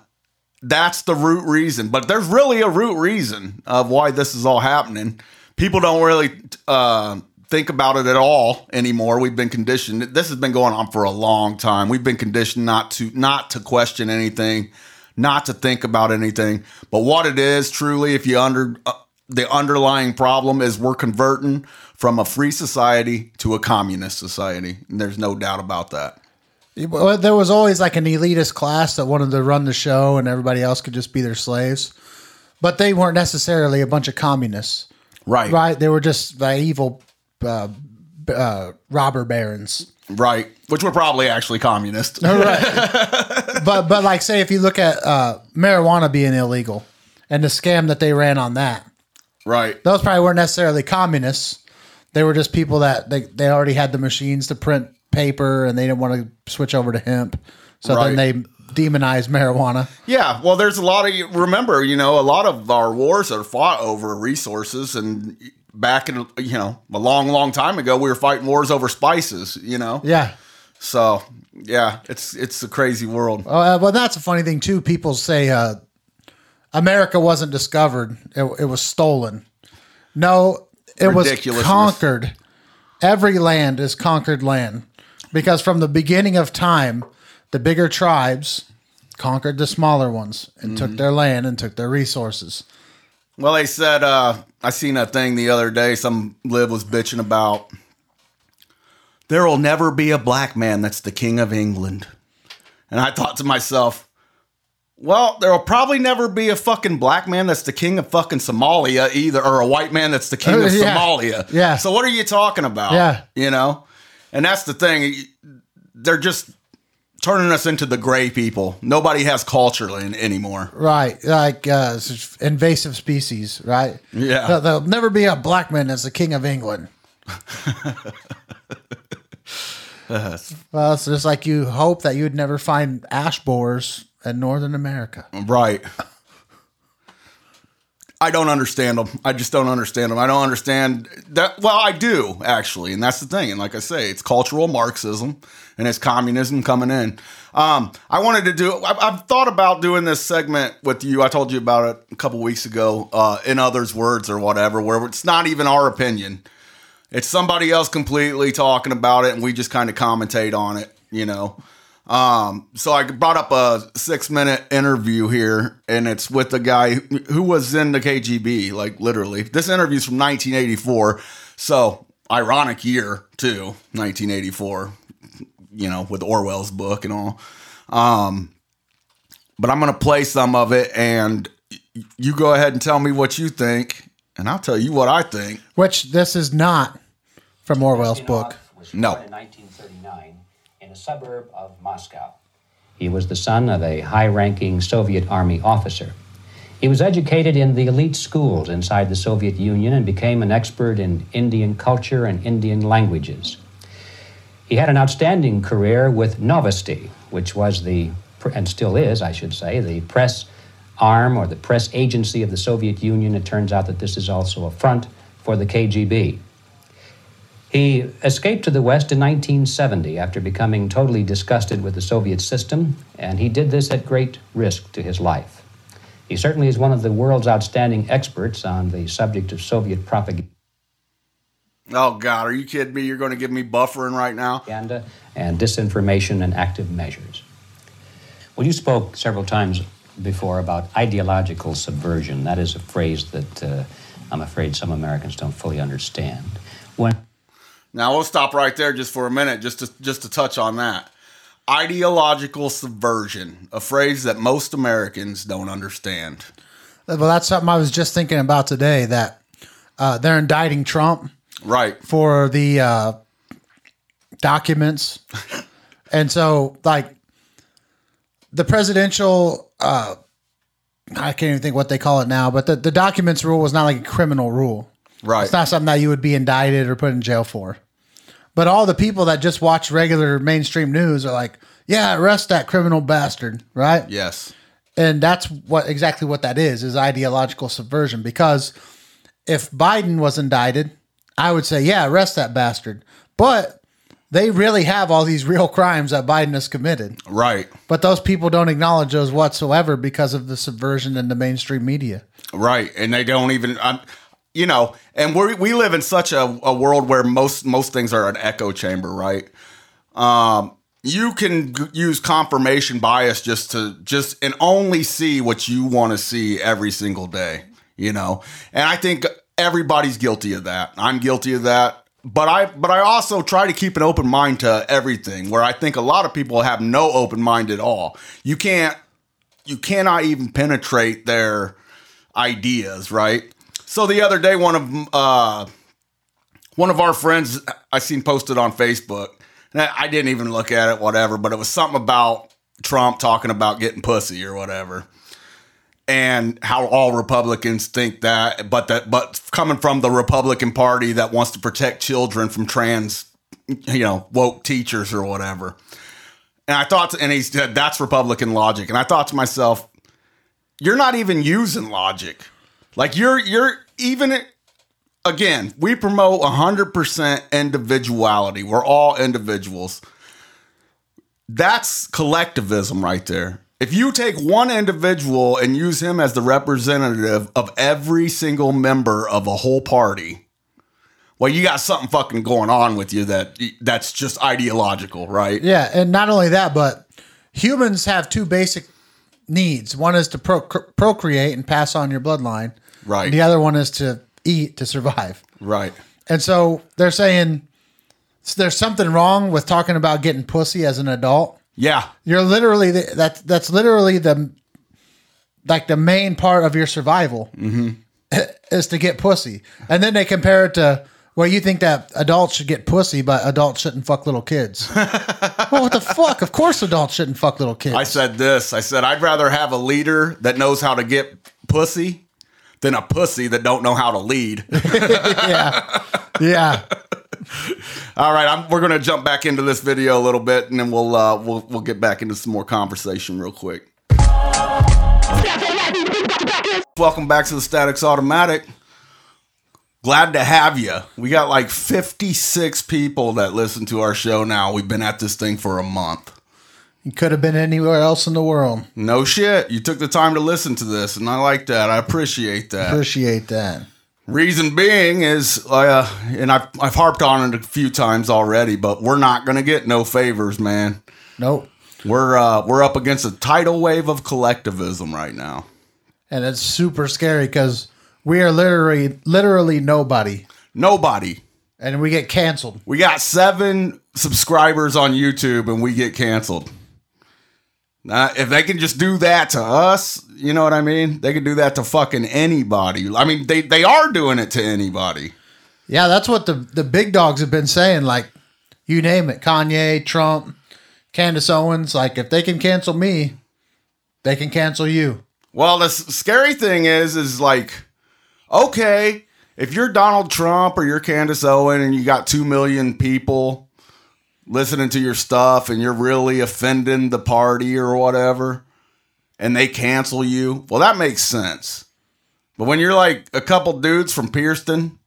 that's the root reason. But there's really a root reason of why this is all happening. People don't really uh, think about it at all anymore. We've been conditioned. This has been going on for a long time. We've been conditioned not to not to question anything, not to think about anything. But what it is truly, if you under uh, the underlying problem is we're converting from a free society to a communist society. And there's no doubt about that. Well, there was always like an elitist class that wanted to run the show, and everybody else could just be their slaves. But they weren't necessarily a bunch of communists, Right. right? They were just the evil uh, uh, robber barons. Right. Which were probably actually communist. Right. but but like say if you look at uh, marijuana being illegal and the scam that they ran on that, Right. those probably weren't necessarily communists. They were just people that they, they already had the machines to print paper and they didn't want to switch over to hemp. So Right. then they demonized marijuana. Yeah, well, there's a lot of remember, you know, a lot of our wars are fought over resources, and back in you know a long, long time ago, we were fighting wars over spices. You know, Yeah. so yeah, it's it's a crazy world. Uh, well, that's a funny thing too. People say uh, America wasn't discovered; it, it was stolen. No, it was conquered. Every land is conquered land because from the beginning of time, the bigger tribes conquered the smaller ones and took their land and took their resources. Well, they said uh, I seen a thing the other day. Some live was bitching about there will never be a black man that's the king of England, and I thought to myself, well, there will probably never be a fucking black man that's the king of fucking Somalia either, or a white man that's the king of Yeah. Somalia. Yeah. So what are you talking about? Yeah. You know, and that's the thing. They're just turning us into the gray people. Nobody has culture in, anymore. Right, like uh, invasive species, right? Yeah. There- there'll never be a black man as the king of England. well, it's just like you hope that you'd never find ash borers in Northern America. Right. I don't understand them. I just don't understand them. I don't understand that. Well, I do actually, and that's the thing. And like I say, it's cultural Marxism and it's communism coming in. Um, I wanted to do. I've, I've thought about doing this segment with you. I told you about it a couple weeks ago. Uh, in others' words or whatever, where it's not even our opinion. It's somebody else completely talking about it, and we just kind of commentate on it. You know. Um, so I brought up a six minute interview here, and it's with a guy who was in the KGB, like literally. This interview's from 1984, so ironic year too, 1984. You know, with Orwell's book and all. Um, but I'm gonna play some of it, and you go ahead and tell me what you think, and I'll tell you what I think. Which this is not from Orwell's book. No. born in 1939 in a suburb of Moscow. He was the son of a high ranking Soviet Army officer. He was educated in the elite schools inside the Soviet Union and became an expert in Indian culture and Indian languages. He had an outstanding career with Novosti, which was the, and still is, I should say, the press arm or the press agency of the Soviet Union. It turns out that this is also a front for the KGB. He escaped to the West in 1970 after becoming totally disgusted with the Soviet system, and he did this at great risk to his life. He certainly is one of the world's outstanding experts on the subject of Soviet propaganda. Oh God, are you kidding me? You're going to give me buffering right now? propaganda and disinformation and active measures. Well, you spoke several times before about ideological subversion. That is a phrase that uh, I'm afraid some Americans don't fully understand. When Now we'll stop right there just for a minute, just to just to touch on that. Ideological subversion, a phrase that most Americans don't understand. Well, that's something I was just thinking about today. That uh, they're indicting Trump Right. for the uh, documents, and so like the presidential. Uh, I can't even think what they call it now, but the, the documents rule was not like a criminal rule. Right. It's not something that you would be indicted or put in jail for. But all the people that just watch regular mainstream news are like, yeah, arrest that criminal bastard, right? Yes. And that's what exactly what that is, is ideological subversion. Because if Biden was indicted, I would say, yeah, arrest that bastard. But they really have all these real crimes that Biden has committed. Right. But those people don't acknowledge those whatsoever because of the subversion in the mainstream media. Right, and they don't even, um, you know, and we we live in such a, a world where most most things are an echo chamber, right? Um, you can g- use confirmation bias just to just and only see what you want to see every single day, you know. And I think everybody's guilty of that. I'm guilty of that. But I but I also try to keep an open mind to everything. Where I think a lot of people have no open mind at all. You can't you cannot even penetrate their ideas, right? So the other day, one of uh, one of our friends I seen posted on Facebook, I didn't even look at it, whatever, but it was something about Trump talking about getting pussy or whatever, and how all Republicans think that, but that, but coming from the Republican Party that wants to protect children from trans, you know, woke teachers or whatever. And I thought, and he said that's Republican logic, and I thought to myself, you're not even using logic. Like you're you're even again, we promote 100% individuality. We're all individuals. That's collectivism right there. If you take one individual and use him as the representative of every single member of a whole party, well, you got something fucking going on with you that that's just ideological, right? Yeah, and not only that, but humans have two basic needs. One is to pro- procreate and pass on your bloodline. Right. The other one is to eat to survive. Right. And so they're saying there's something wrong with talking about getting pussy as an adult. Yeah. You're literally the, that. That's literally the like the main part of your survival mm-hmm. is to get pussy, and then they compare it to. Well, you think that adults should get pussy, but adults shouldn't fuck little kids. well, what the fuck? Of course, adults shouldn't fuck little kids. I said this. I said I'd rather have a leader that knows how to get pussy than a pussy that don't know how to lead. yeah, yeah. All right, I'm, we're gonna jump back into this video a little bit, and then we'll uh, we'll we'll get back into some more conversation real quick. Welcome back to the Static's Automatic. Glad to have you. We got like 56 people that listen to our show now. We've been at this thing for a month. You could have been anywhere else in the world. No shit. You took the time to listen to this, and I like that. I appreciate that. Appreciate that. Reason being is, uh, and I've, I've harped on it a few times already, but we're not going to get no favors, man. Nope. We're uh, we're up against a tidal wave of collectivism right now. And it's super scary because we are literally, literally nobody, Nobody. and we get canceled. We got seven subscribers on YouTube, and we get canceled. Uh, if they can just do that to us, you know what I mean? They can do that to fucking anybody. I mean, they they are doing it to anybody. Yeah, that's what the the big dogs have been saying. Like, you name it, Kanye, Trump, Candace Owens. Like, if they can cancel me, they can cancel you. Well, the scary thing is, is like, okay, if you're Donald Trump or you're Candace Owen and you got two million people listening to your stuff and you're really offending the party or whatever, and they cancel you, well, that makes sense. But when you're like a couple dudes from Pearston,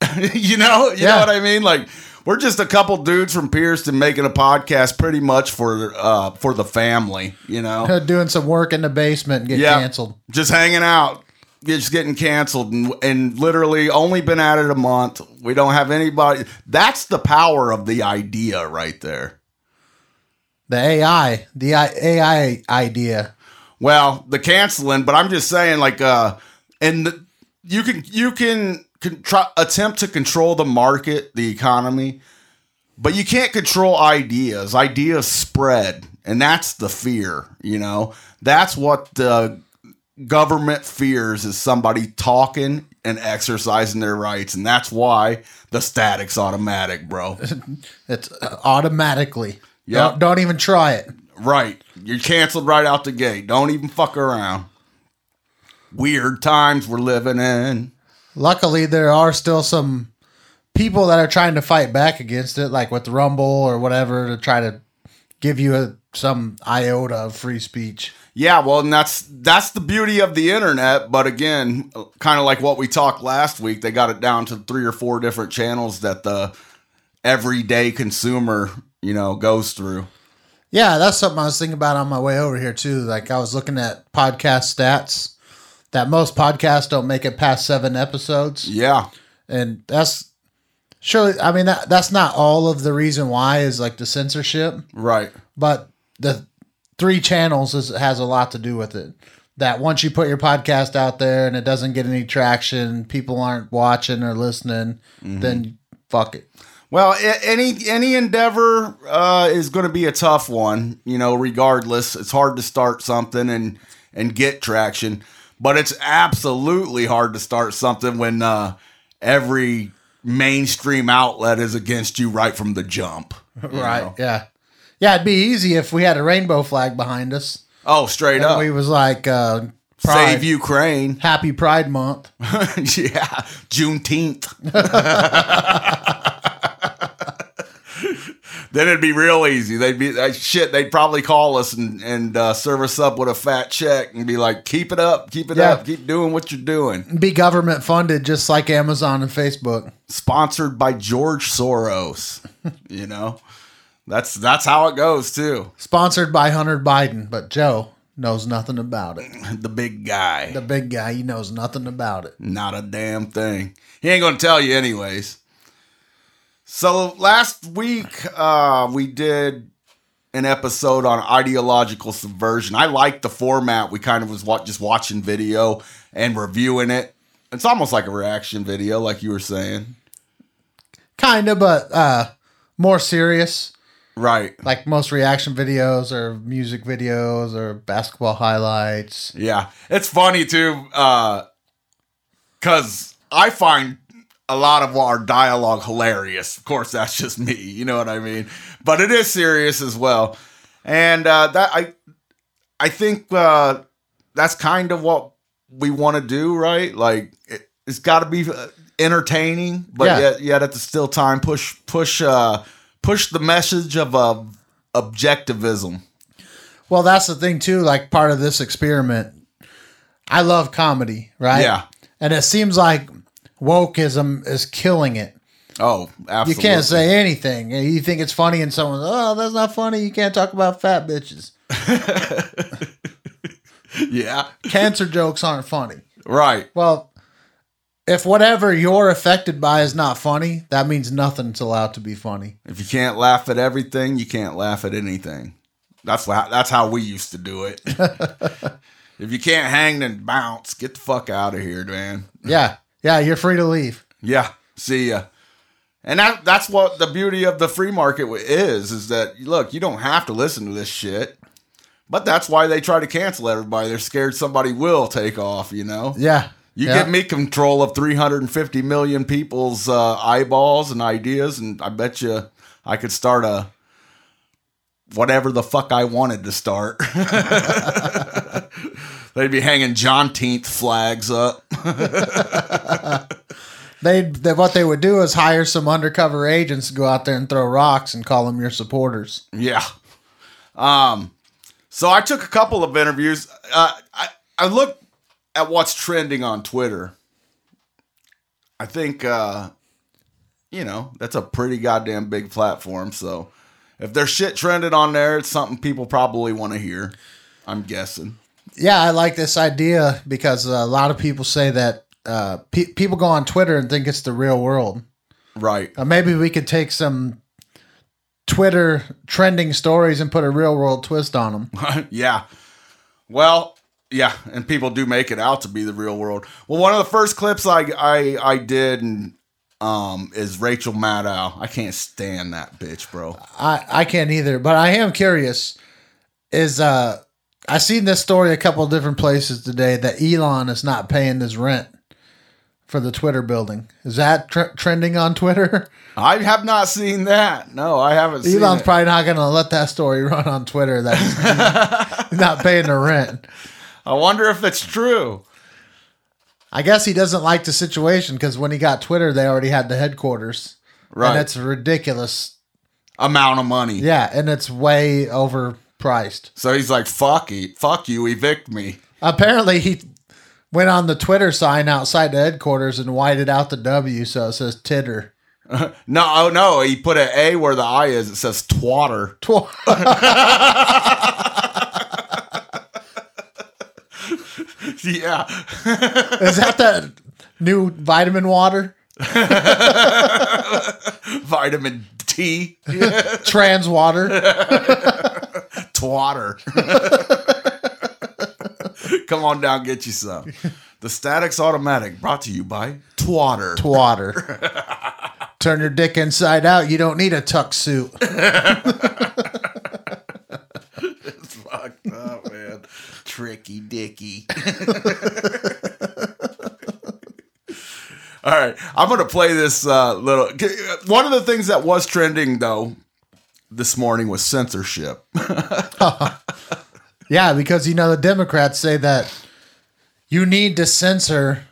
you know, you know what I mean? Like we're just a couple dudes from Pearston making a podcast pretty much for uh for the family, you know Doing some work in the basement and get Yeah. canceled. just hanging out, just getting canceled, and, and literally only been at it a month. We don't have anybody. That's the power of the idea right there. The AI, the AI idea. Well, the canceling, but I'm just saying, like, uh, and the, you can you can con- try, attempt to control the market, the economy, but you can't control ideas. Ideas spread, and that's the fear. You know, that's what the government fears is somebody talking and exercising their rights, and that's why the static's automatic, bro. It's uh, automatically. Yeah. Don't, don't even try it. Right. You're canceled right out the gate. Don't even fuck around. Weird times we're living in. Luckily, there are still some people that are trying to fight back against it, like with Rumble or whatever, to try to give you a, some iota of free speech. Yeah, well, and that's that's the beauty of the internet. But again, kind of like what we talked last week, they got it down to three or four different channels that the everyday consumer, you know, goes through. Yeah, that's something I was thinking about on my way over here too. Like I was looking at podcast stats that most podcasts don't make it past seven episodes, Yeah. and that's surely. I mean, that that's not all of the reason why is like the censorship, Right. but the three channels is, has a lot to do with it. That once you put your podcast out there and it doesn't get any traction, people aren't watching or listening, then fuck it. Well, any any endeavor uh, is going to be a tough one, you know. Regardless, it's hard to start something and and get traction, but it's absolutely hard to start something when uh, every mainstream outlet is against you right from the jump. Right? know? Yeah, yeah. It'd be easy if we had a rainbow flag behind us. Oh, straight And up. we was like uh, Pride, Save Ukraine. Happy Pride Month. yeah, Juneteenth. then it'd be real easy. They'd be uh, shit. They'd probably call us and and uh, serve us up with a fat check and be like, "Keep it up, keep it Yeah. up, keep doing what you're doing." Be government funded, just like Amazon and Facebook. Sponsored by George Soros. you know, that's that's how it goes too. Sponsored by Hunter Biden, but Joe knows nothing about it. The big guy, The big guy, he knows nothing about it. not a damn thing. He ain't gonna tell you anyways. So last week uh, we did an episode on ideological subversion. I like the format. We kind of was wa- just watching video and reviewing it. It's almost like a reaction video, like you were saying. Kinda, but uh, more serious. Right. Like most reaction videos or music videos or basketball highlights. Yeah. It's funny too, because I find a lot of our dialogue hilarious. Of course, that's just me. You know what I mean? But it is serious as well. And uh, that I, I think uh, that's kind of what we want to do, right? Like it, it's got to be uh, entertaining, but Yeah. yet, yet at the still time push push uh, push the message of uh, objectivism. Well, that's the thing too. Like part of this experiment, I love comedy, right? Yeah. And it seems like wokeism is killing it. Oh, absolutely. You can't say anything. You think it's funny, and someone's, oh, that's not funny. You can't talk about fat bitches. Yeah. Cancer jokes aren't funny. Right. Well, if whatever you're affected by is not funny, that means nothing's allowed to be funny. If you can't laugh at everything, you can't laugh at anything. That's wha- that's how we used to do it. if you can't hang then bounce, get the fuck out of here, man. Yeah. Yeah, you're free to leave. Yeah, see ya. And that that's what the beauty of the free market is is that look, you don't have to listen to this shit. But that's why they try to cancel everybody. They're scared somebody will take off, you know? Yeah. You yeah. give me control of 350 million people's uh, eyeballs and ideas, and I bet you I could start a whatever the fuck I wanted to start. They'd be hanging John Teenth flags up. They, they what they would do is hire some undercover agents to go out there and throw rocks and call them your supporters. Yeah. Um. So I took a couple of interviews. Uh, I I looked at what's trending on Twitter. I think uh, you know that's a pretty goddamn big platform. So if there's shit trending on there, it's something people probably want to hear. I'm guessing. Yeah, I like this idea because a lot of people say that uh, pe- people go on Twitter and think it's the real world. Right. Uh, maybe we could take some Twitter trending stories and put a real world twist on them. yeah. Well, yeah, and people do make it out to be the real world. Well, one of the first clips I I I did and um is Rachel Maddow. I can't stand that bitch, bro. I, I can't either, but I am curious. Is uh, I seen this story a couple of different places today that Elon is not paying his rent for the Twitter building. Is that tr- trending on Twitter? I have not seen that. No, I haven't seen Elon's probably not going to let that story run on Twitter. That he's not paying the rent. I wonder if it's true. I guess he doesn't like the situation because when he got Twitter, they already had the headquarters, Right. and it's a ridiculous. Amount of money. Yeah, and it's way overpriced. So he's like, fuck you, fuck you, evict me. Apparently, he went on the Twitter sign outside the headquarters and whited out the W so it says titter. No, oh no, he put an A where the I is. It says twatter. Tw- Yeah. Is that that new vitamin water? Vitamin T. Trans water? Twatter. Come on down, get you some. The Static's Automatic brought to you by Twatter. Twatter. Turn your dick inside out. You don't need a tuck suit. it's Fucked. Tricky Dicky. All right, I'm gonna play this uh, little. One of the things that was trending though this morning was censorship. Yeah, because you know the Democrats say that you need to censor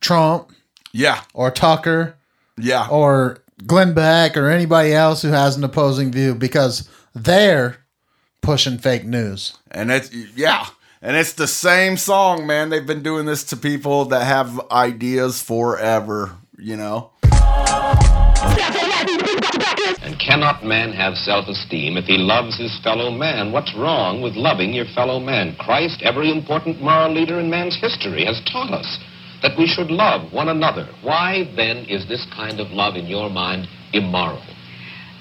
Trump yeah, or Tucker yeah, or Glenn Beck or anybody else who has an opposing view because they're pushing fake news. and it's yeah, and it's the same song, man. They've been doing this to people that have ideas forever. You know. And cannot man have self esteem if he loves his fellow man? What's wrong with loving your fellow man? Christ, every important moral leader in man's history, has taught us that we should love one another. Why then is this kind of love in your mind immoral?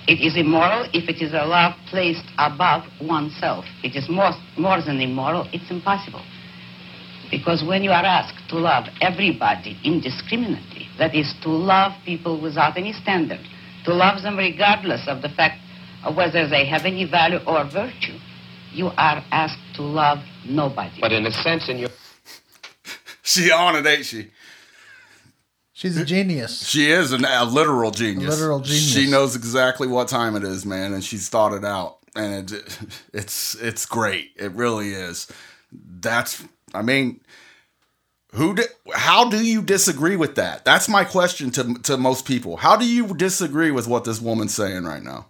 It is immoral if it is a love placed above oneself. It is more, more than immoral, it's impossible. Because when you are asked to love everybody indiscriminately, that is, to love people without any standard, to love them regardless of the fact of whether they have any value or virtue, you are asked to love nobody. But in a sense, in your She on it, ain't she? She's a genius. She is an, a literal genius. literal genius. She knows exactly what time it is, man, and she's thought it out, and it, it's it's great. It really is. That's, I mean, who? Di- how do you disagree with that? That's my question to to most people. How do you disagree with what this woman's saying right now?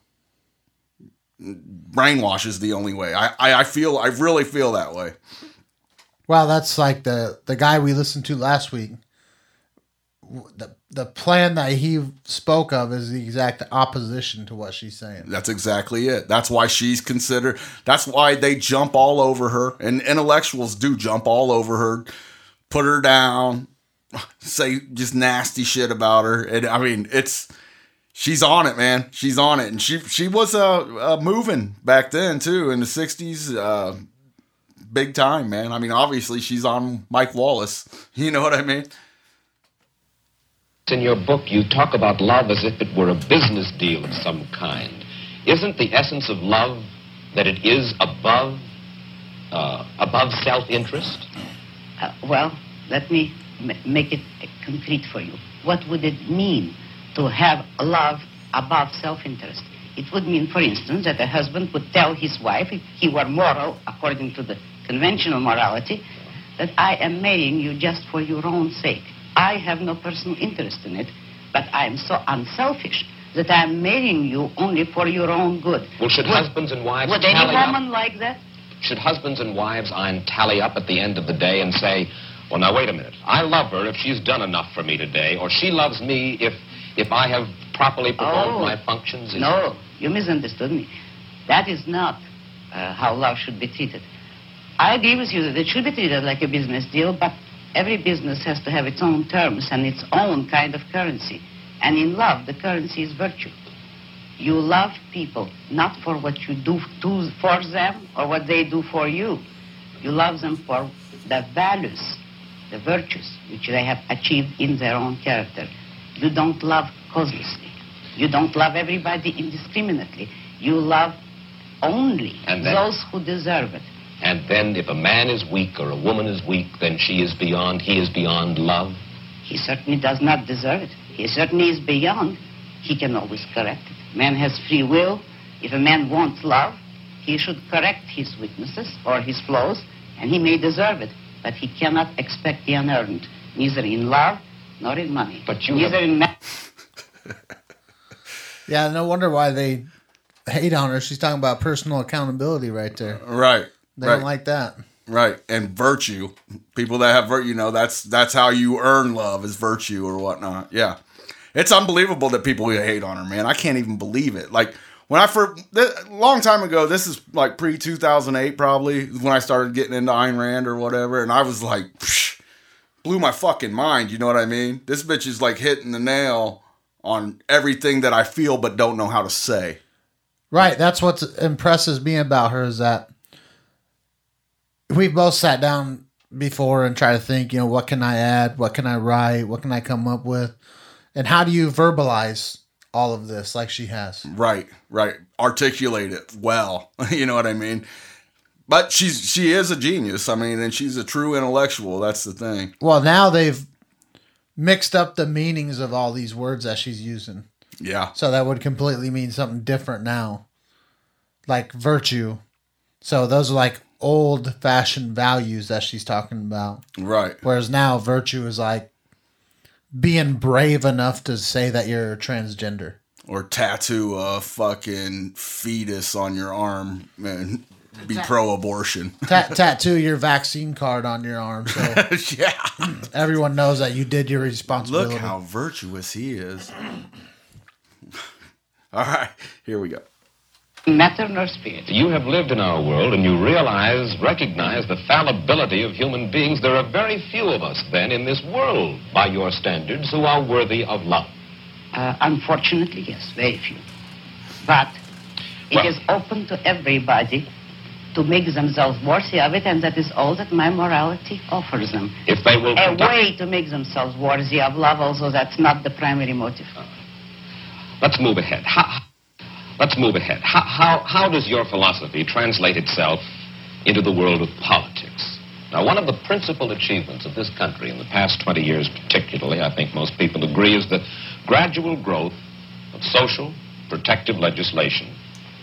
Brainwash is the only way. I I, I feel I really feel that way. Well, that's like the the guy we listened to last week. The the plan that he spoke of is the exact opposition to what she's saying. That's exactly it. That's why she's considered. That's why they jump all over her, and intellectuals do jump all over her, put her down, say just nasty shit about her. And I mean, it's she's on it, man. She's on it, and she she was uh, uh moving back then too in the '60s. Uh, big time, man. I mean, obviously she's on Mike Wallace. You know what I mean? In your book, you talk about love as if it were a business deal of some kind. Isn't the essence of love that it is above uh, above self-interest? Uh, well, let me make it concrete for you. What would it mean to have love above self-interest? It would mean, for instance, that a husband would tell his wife, if he were moral, according to the conventional morality, that I am marrying you just for your own sake. I have no personal interest in it, but I am so unselfish that I am marrying you only for your own good. Well, should Would- husbands and wives Would any tally up? like that? Should husbands and wives Ein tally up at the end of the day and say, "Well, now wait a minute. I love her if she's done enough for me today, or she loves me if if I have properly performed Oh. my functions." No, you misunderstood me. That is not uh, how love should be treated. I agree with you that it should be treated like a business deal, but every business has to have its own terms and its own kind of currency. And in love, the currency is virtue. You love people not for what you do to, for them or what they do for you. You love them for the values, the virtues which they have achieved in their own character. You don't love causelessly. You don't love everybody indiscriminately. You love only those who deserve it. And then, if a man is weak or a woman is weak, then she is beyond. He is beyond love. He certainly does not deserve it. He certainly is beyond. He can always correct it. Man has free will. If a man wants love, he should correct his weaknesses or his flaws, and he may deserve it. But he cannot expect the unearned, neither in love nor in money. But you neither have- in ma- Yeah, no wonder why they hate on her. She's talking about personal accountability right there. Right. They right. don't like that. Right, and virtue. People that have virtue, you know, that's that's how you earn love is virtue or whatnot. Yeah, It's unbelievable that people hate on her, man. I can't even believe it. Like when I first, a long time ago, this is like pre 2008 probably, when I started getting into Ayn Rand or whatever, and I was like, psh, blew my fucking mind. You know what I mean? This bitch is like hitting the nail on everything that I feel but don't know how to say. Right. That's what impresses me about her is that we've both sat down before and try to think, you know, what can I add? What can I write? What can I come up with? And how do you verbalize all of this like she has? Right, right. Articulate it well. you know what I mean? But she's she is a genius. I mean, and she's a true intellectual. That's the thing. Well, now they've mixed up the meanings of all these words that she's using. Yeah. So that would completely mean something different now. Like virtue. So those are like old fashioned values that she's talking about. Right. Whereas now virtue is like being brave enough to say that you're transgender. Or tattoo a fucking fetus on your arm and be pro abortion. Ta- tattoo your vaccine card on your arm so yeah. everyone knows that you did your responsibility. Look how virtuous he is. All right, here we go. Matter nor spirit. You have lived in our world and you realize, recognize the fallibility of human beings. There are very few of us, then, in this world, by your standards, who are worthy of love. Uh, unfortunately, yes, very few. But it Well- is open to everybody to make themselves worthy of it, and that is all that my morality offers them. If they will A way to make themselves worthy of love, also that's not the primary motive. Let's move ahead. How, let's move ahead. How, how, how does your philosophy translate itself into the world of politics? Now, one of the principal achievements of this country in the past 20 years, particularly, I think most people agree, is the gradual growth of social protective legislation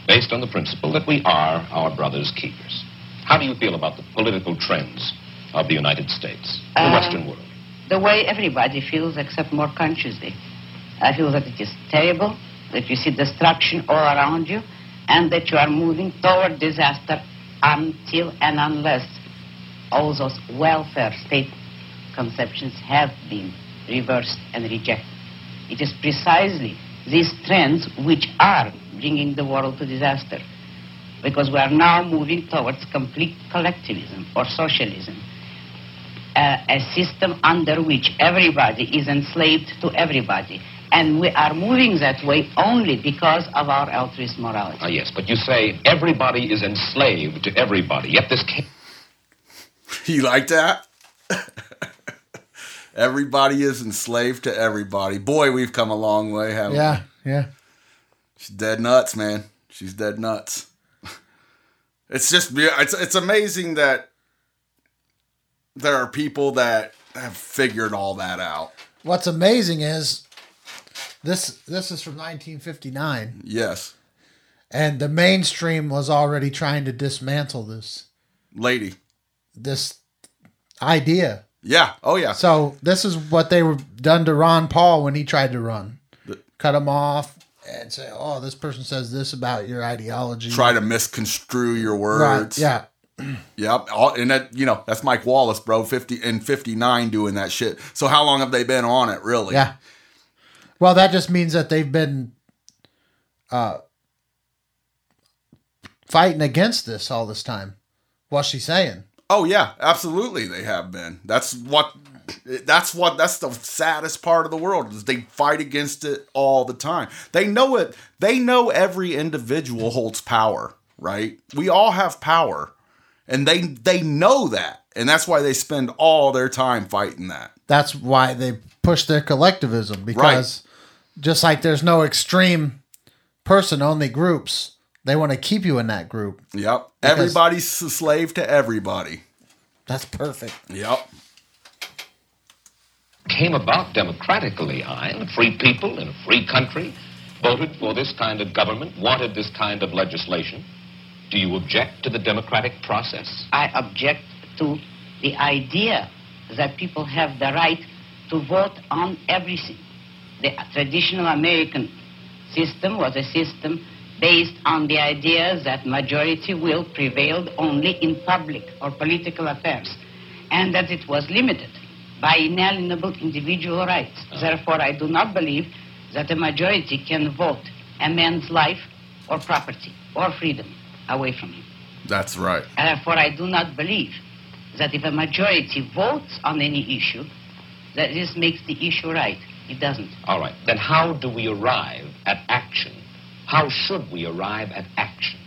based on the principle that we are our brother's keepers. How do you feel about the political trends of the United States, the Uh, Western world? The way everybody feels, except more consciously. I feel that it is terrible, that you see destruction all around you, and that you are moving toward disaster until and unless all those welfare state conceptions have been reversed and rejected. It is precisely these trends which are bringing the world to disaster because we are now moving towards complete collectivism or socialism uh, a system under which everybody is enslaved to everybody. And we are moving that way only because of our altruist morality. Ah, yes, but you say everybody is enslaved to everybody, yet this can't. You like that? everybody is enslaved to everybody. Boy, we've come a long way, haven't we? Yeah, yeah. She's dead nuts, man. She's dead nuts. It's just it's it's amazing that there are people that have figured all that out. What's amazing is this this is from 1959 Yes, and the mainstream was already trying to dismantle this lady. this idea. Yeah. Oh yeah. So this is what they were done to Ron Paul when he tried to run. Cut him off and say, "Oh, this person says this about your ideology." Try to misconstrue your right? words. Yeah, Yep. All, and that you know that's Mike Wallace, bro. Fifty and fifty nine doing that shit. So how long have they been on it, really? yeah. Well, that just means that they've been uh, fighting against this all this time. What's she saying? Oh yeah, absolutely they have been. That's what that's what that's the saddest part of the world is they fight against it all the time. They know it. They know every individual holds power, right? We all have power. And they they know that. And that's why they spend all their time fighting that. That's why they push their collectivism because just like there's no extreme person only groups, they want to keep you in that group. Yep. Everybody's a slave to everybody. That's perfect. Yep. came about democratically, I, free people in a free country voted for this kind of government, wanted this kind of legislation. Do you object to the democratic process? I object to the idea that people have the right to vote on everything. The traditional American system was a system based on the idea that majority will prevailed only in public or political affairs, and that it was limited by inalienable individual rights. Ah. Therefore, I do not believe that a majority can vote a man's life or property or freedom away from him. That's right. Therefore, I do not believe that if a majority votes on any issue, that this makes the issue right. It doesn't. All right. Then how do we arrive at action? How should we arrive at action?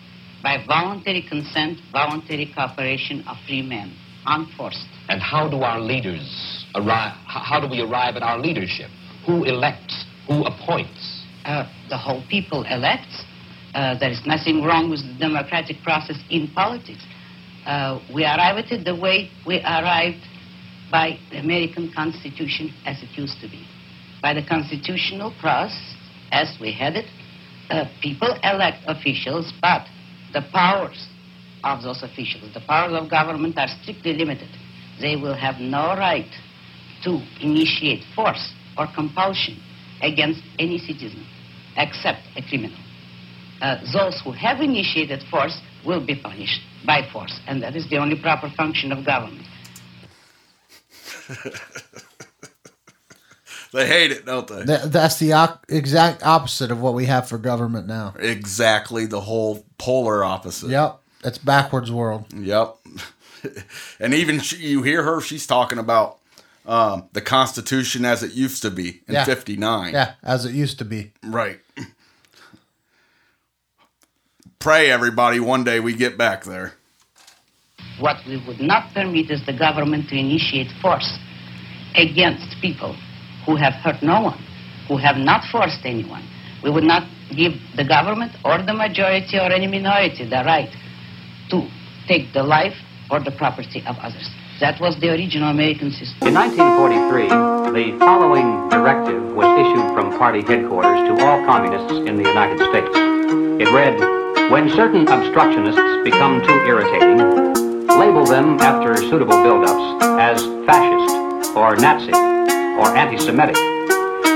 By voluntary consent, voluntary cooperation of free men, unforced. And how do our leaders arrive? How do we arrive at our leadership? Who elects? Who appoints? Uh, the whole people elects. Uh, there is nothing wrong with the democratic process in politics. Uh, we arrive at it the way we arrived by the American Constitution as it used to be. By the constitutional process, as we had it, uh, people elect officials, but the powers of those officials, the powers of government are strictly limited. They will have no right to initiate force or compulsion against any citizen except a criminal. Uh, those who have initiated force will be punished by force, and that is the only proper function of government. They hate it, don't they? That, that's the o- exact opposite of what we have for government now. Exactly the whole polar opposite. Yep, It's backwards world. Yep. and even she, you hear her, she's talking about um, the Constitution as it used to be in Yeah. 59. Yeah, as it used to be. Right. Pray, everybody, one day we get back there. What we would not permit is the government to initiate force against people who have hurt no one, who have not forced anyone. We would not give the government or the majority or any minority the right to take the life or the property of others. That was the original American system. In 1943, the following directive was issued from party headquarters to all communists in the United States. It read, When certain obstructionists become too irritating, label them after suitable build-ups as fascist or Nazi or anti-Semitic,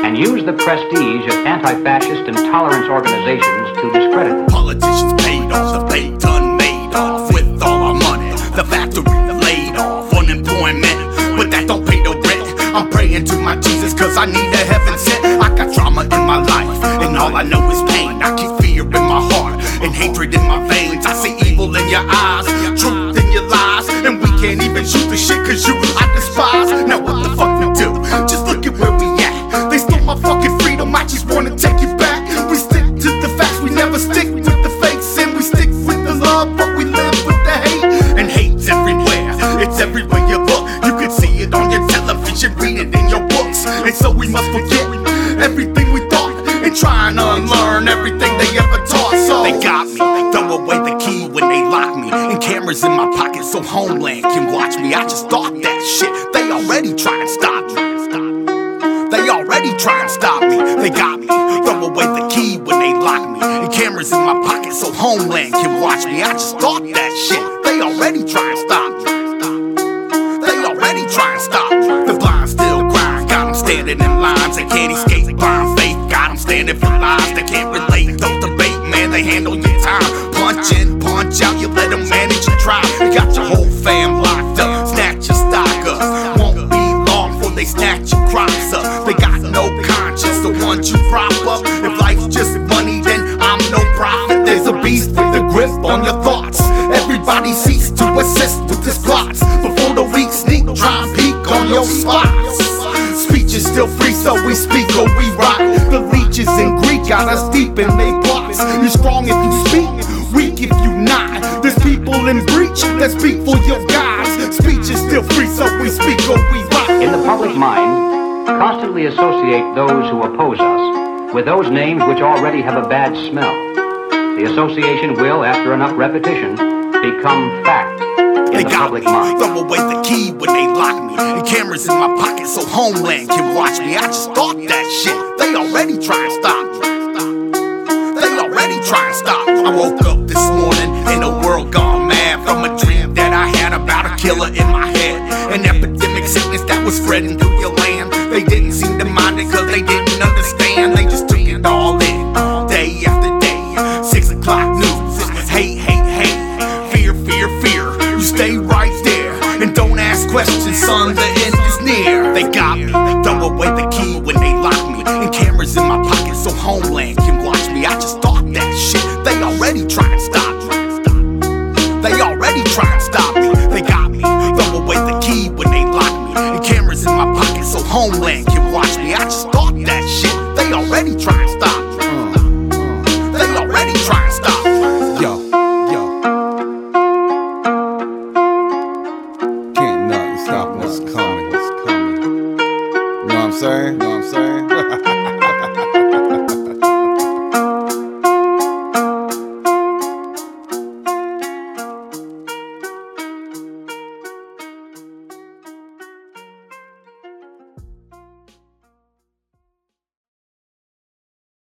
and use the prestige of anti-fascist and tolerance organizations to discredit them. Politicians paid off, the bank done made off with all our money. The factory laid off, unemployment, but that don't pay no rent. I'm praying to my Jesus cause I need a heaven sent. I got trauma in my life, and all I know is pain. I keep fear in my heart and hatred in my veins. I see evil in your eyes, truth in your lies, and we can't even shoot the shit cause you I despise. Just thought associate those who oppose us with those names which already have a bad smell. The association will, after enough repetition, become fact in They the got public me. mind. Throw away the key when they lock me. And cameras in my pocket so Homeland can watch me. I just thought that shit. They already try and stop me. They already try and stop me. I woke up this morning in a world gone mad from a dream that I had about a killer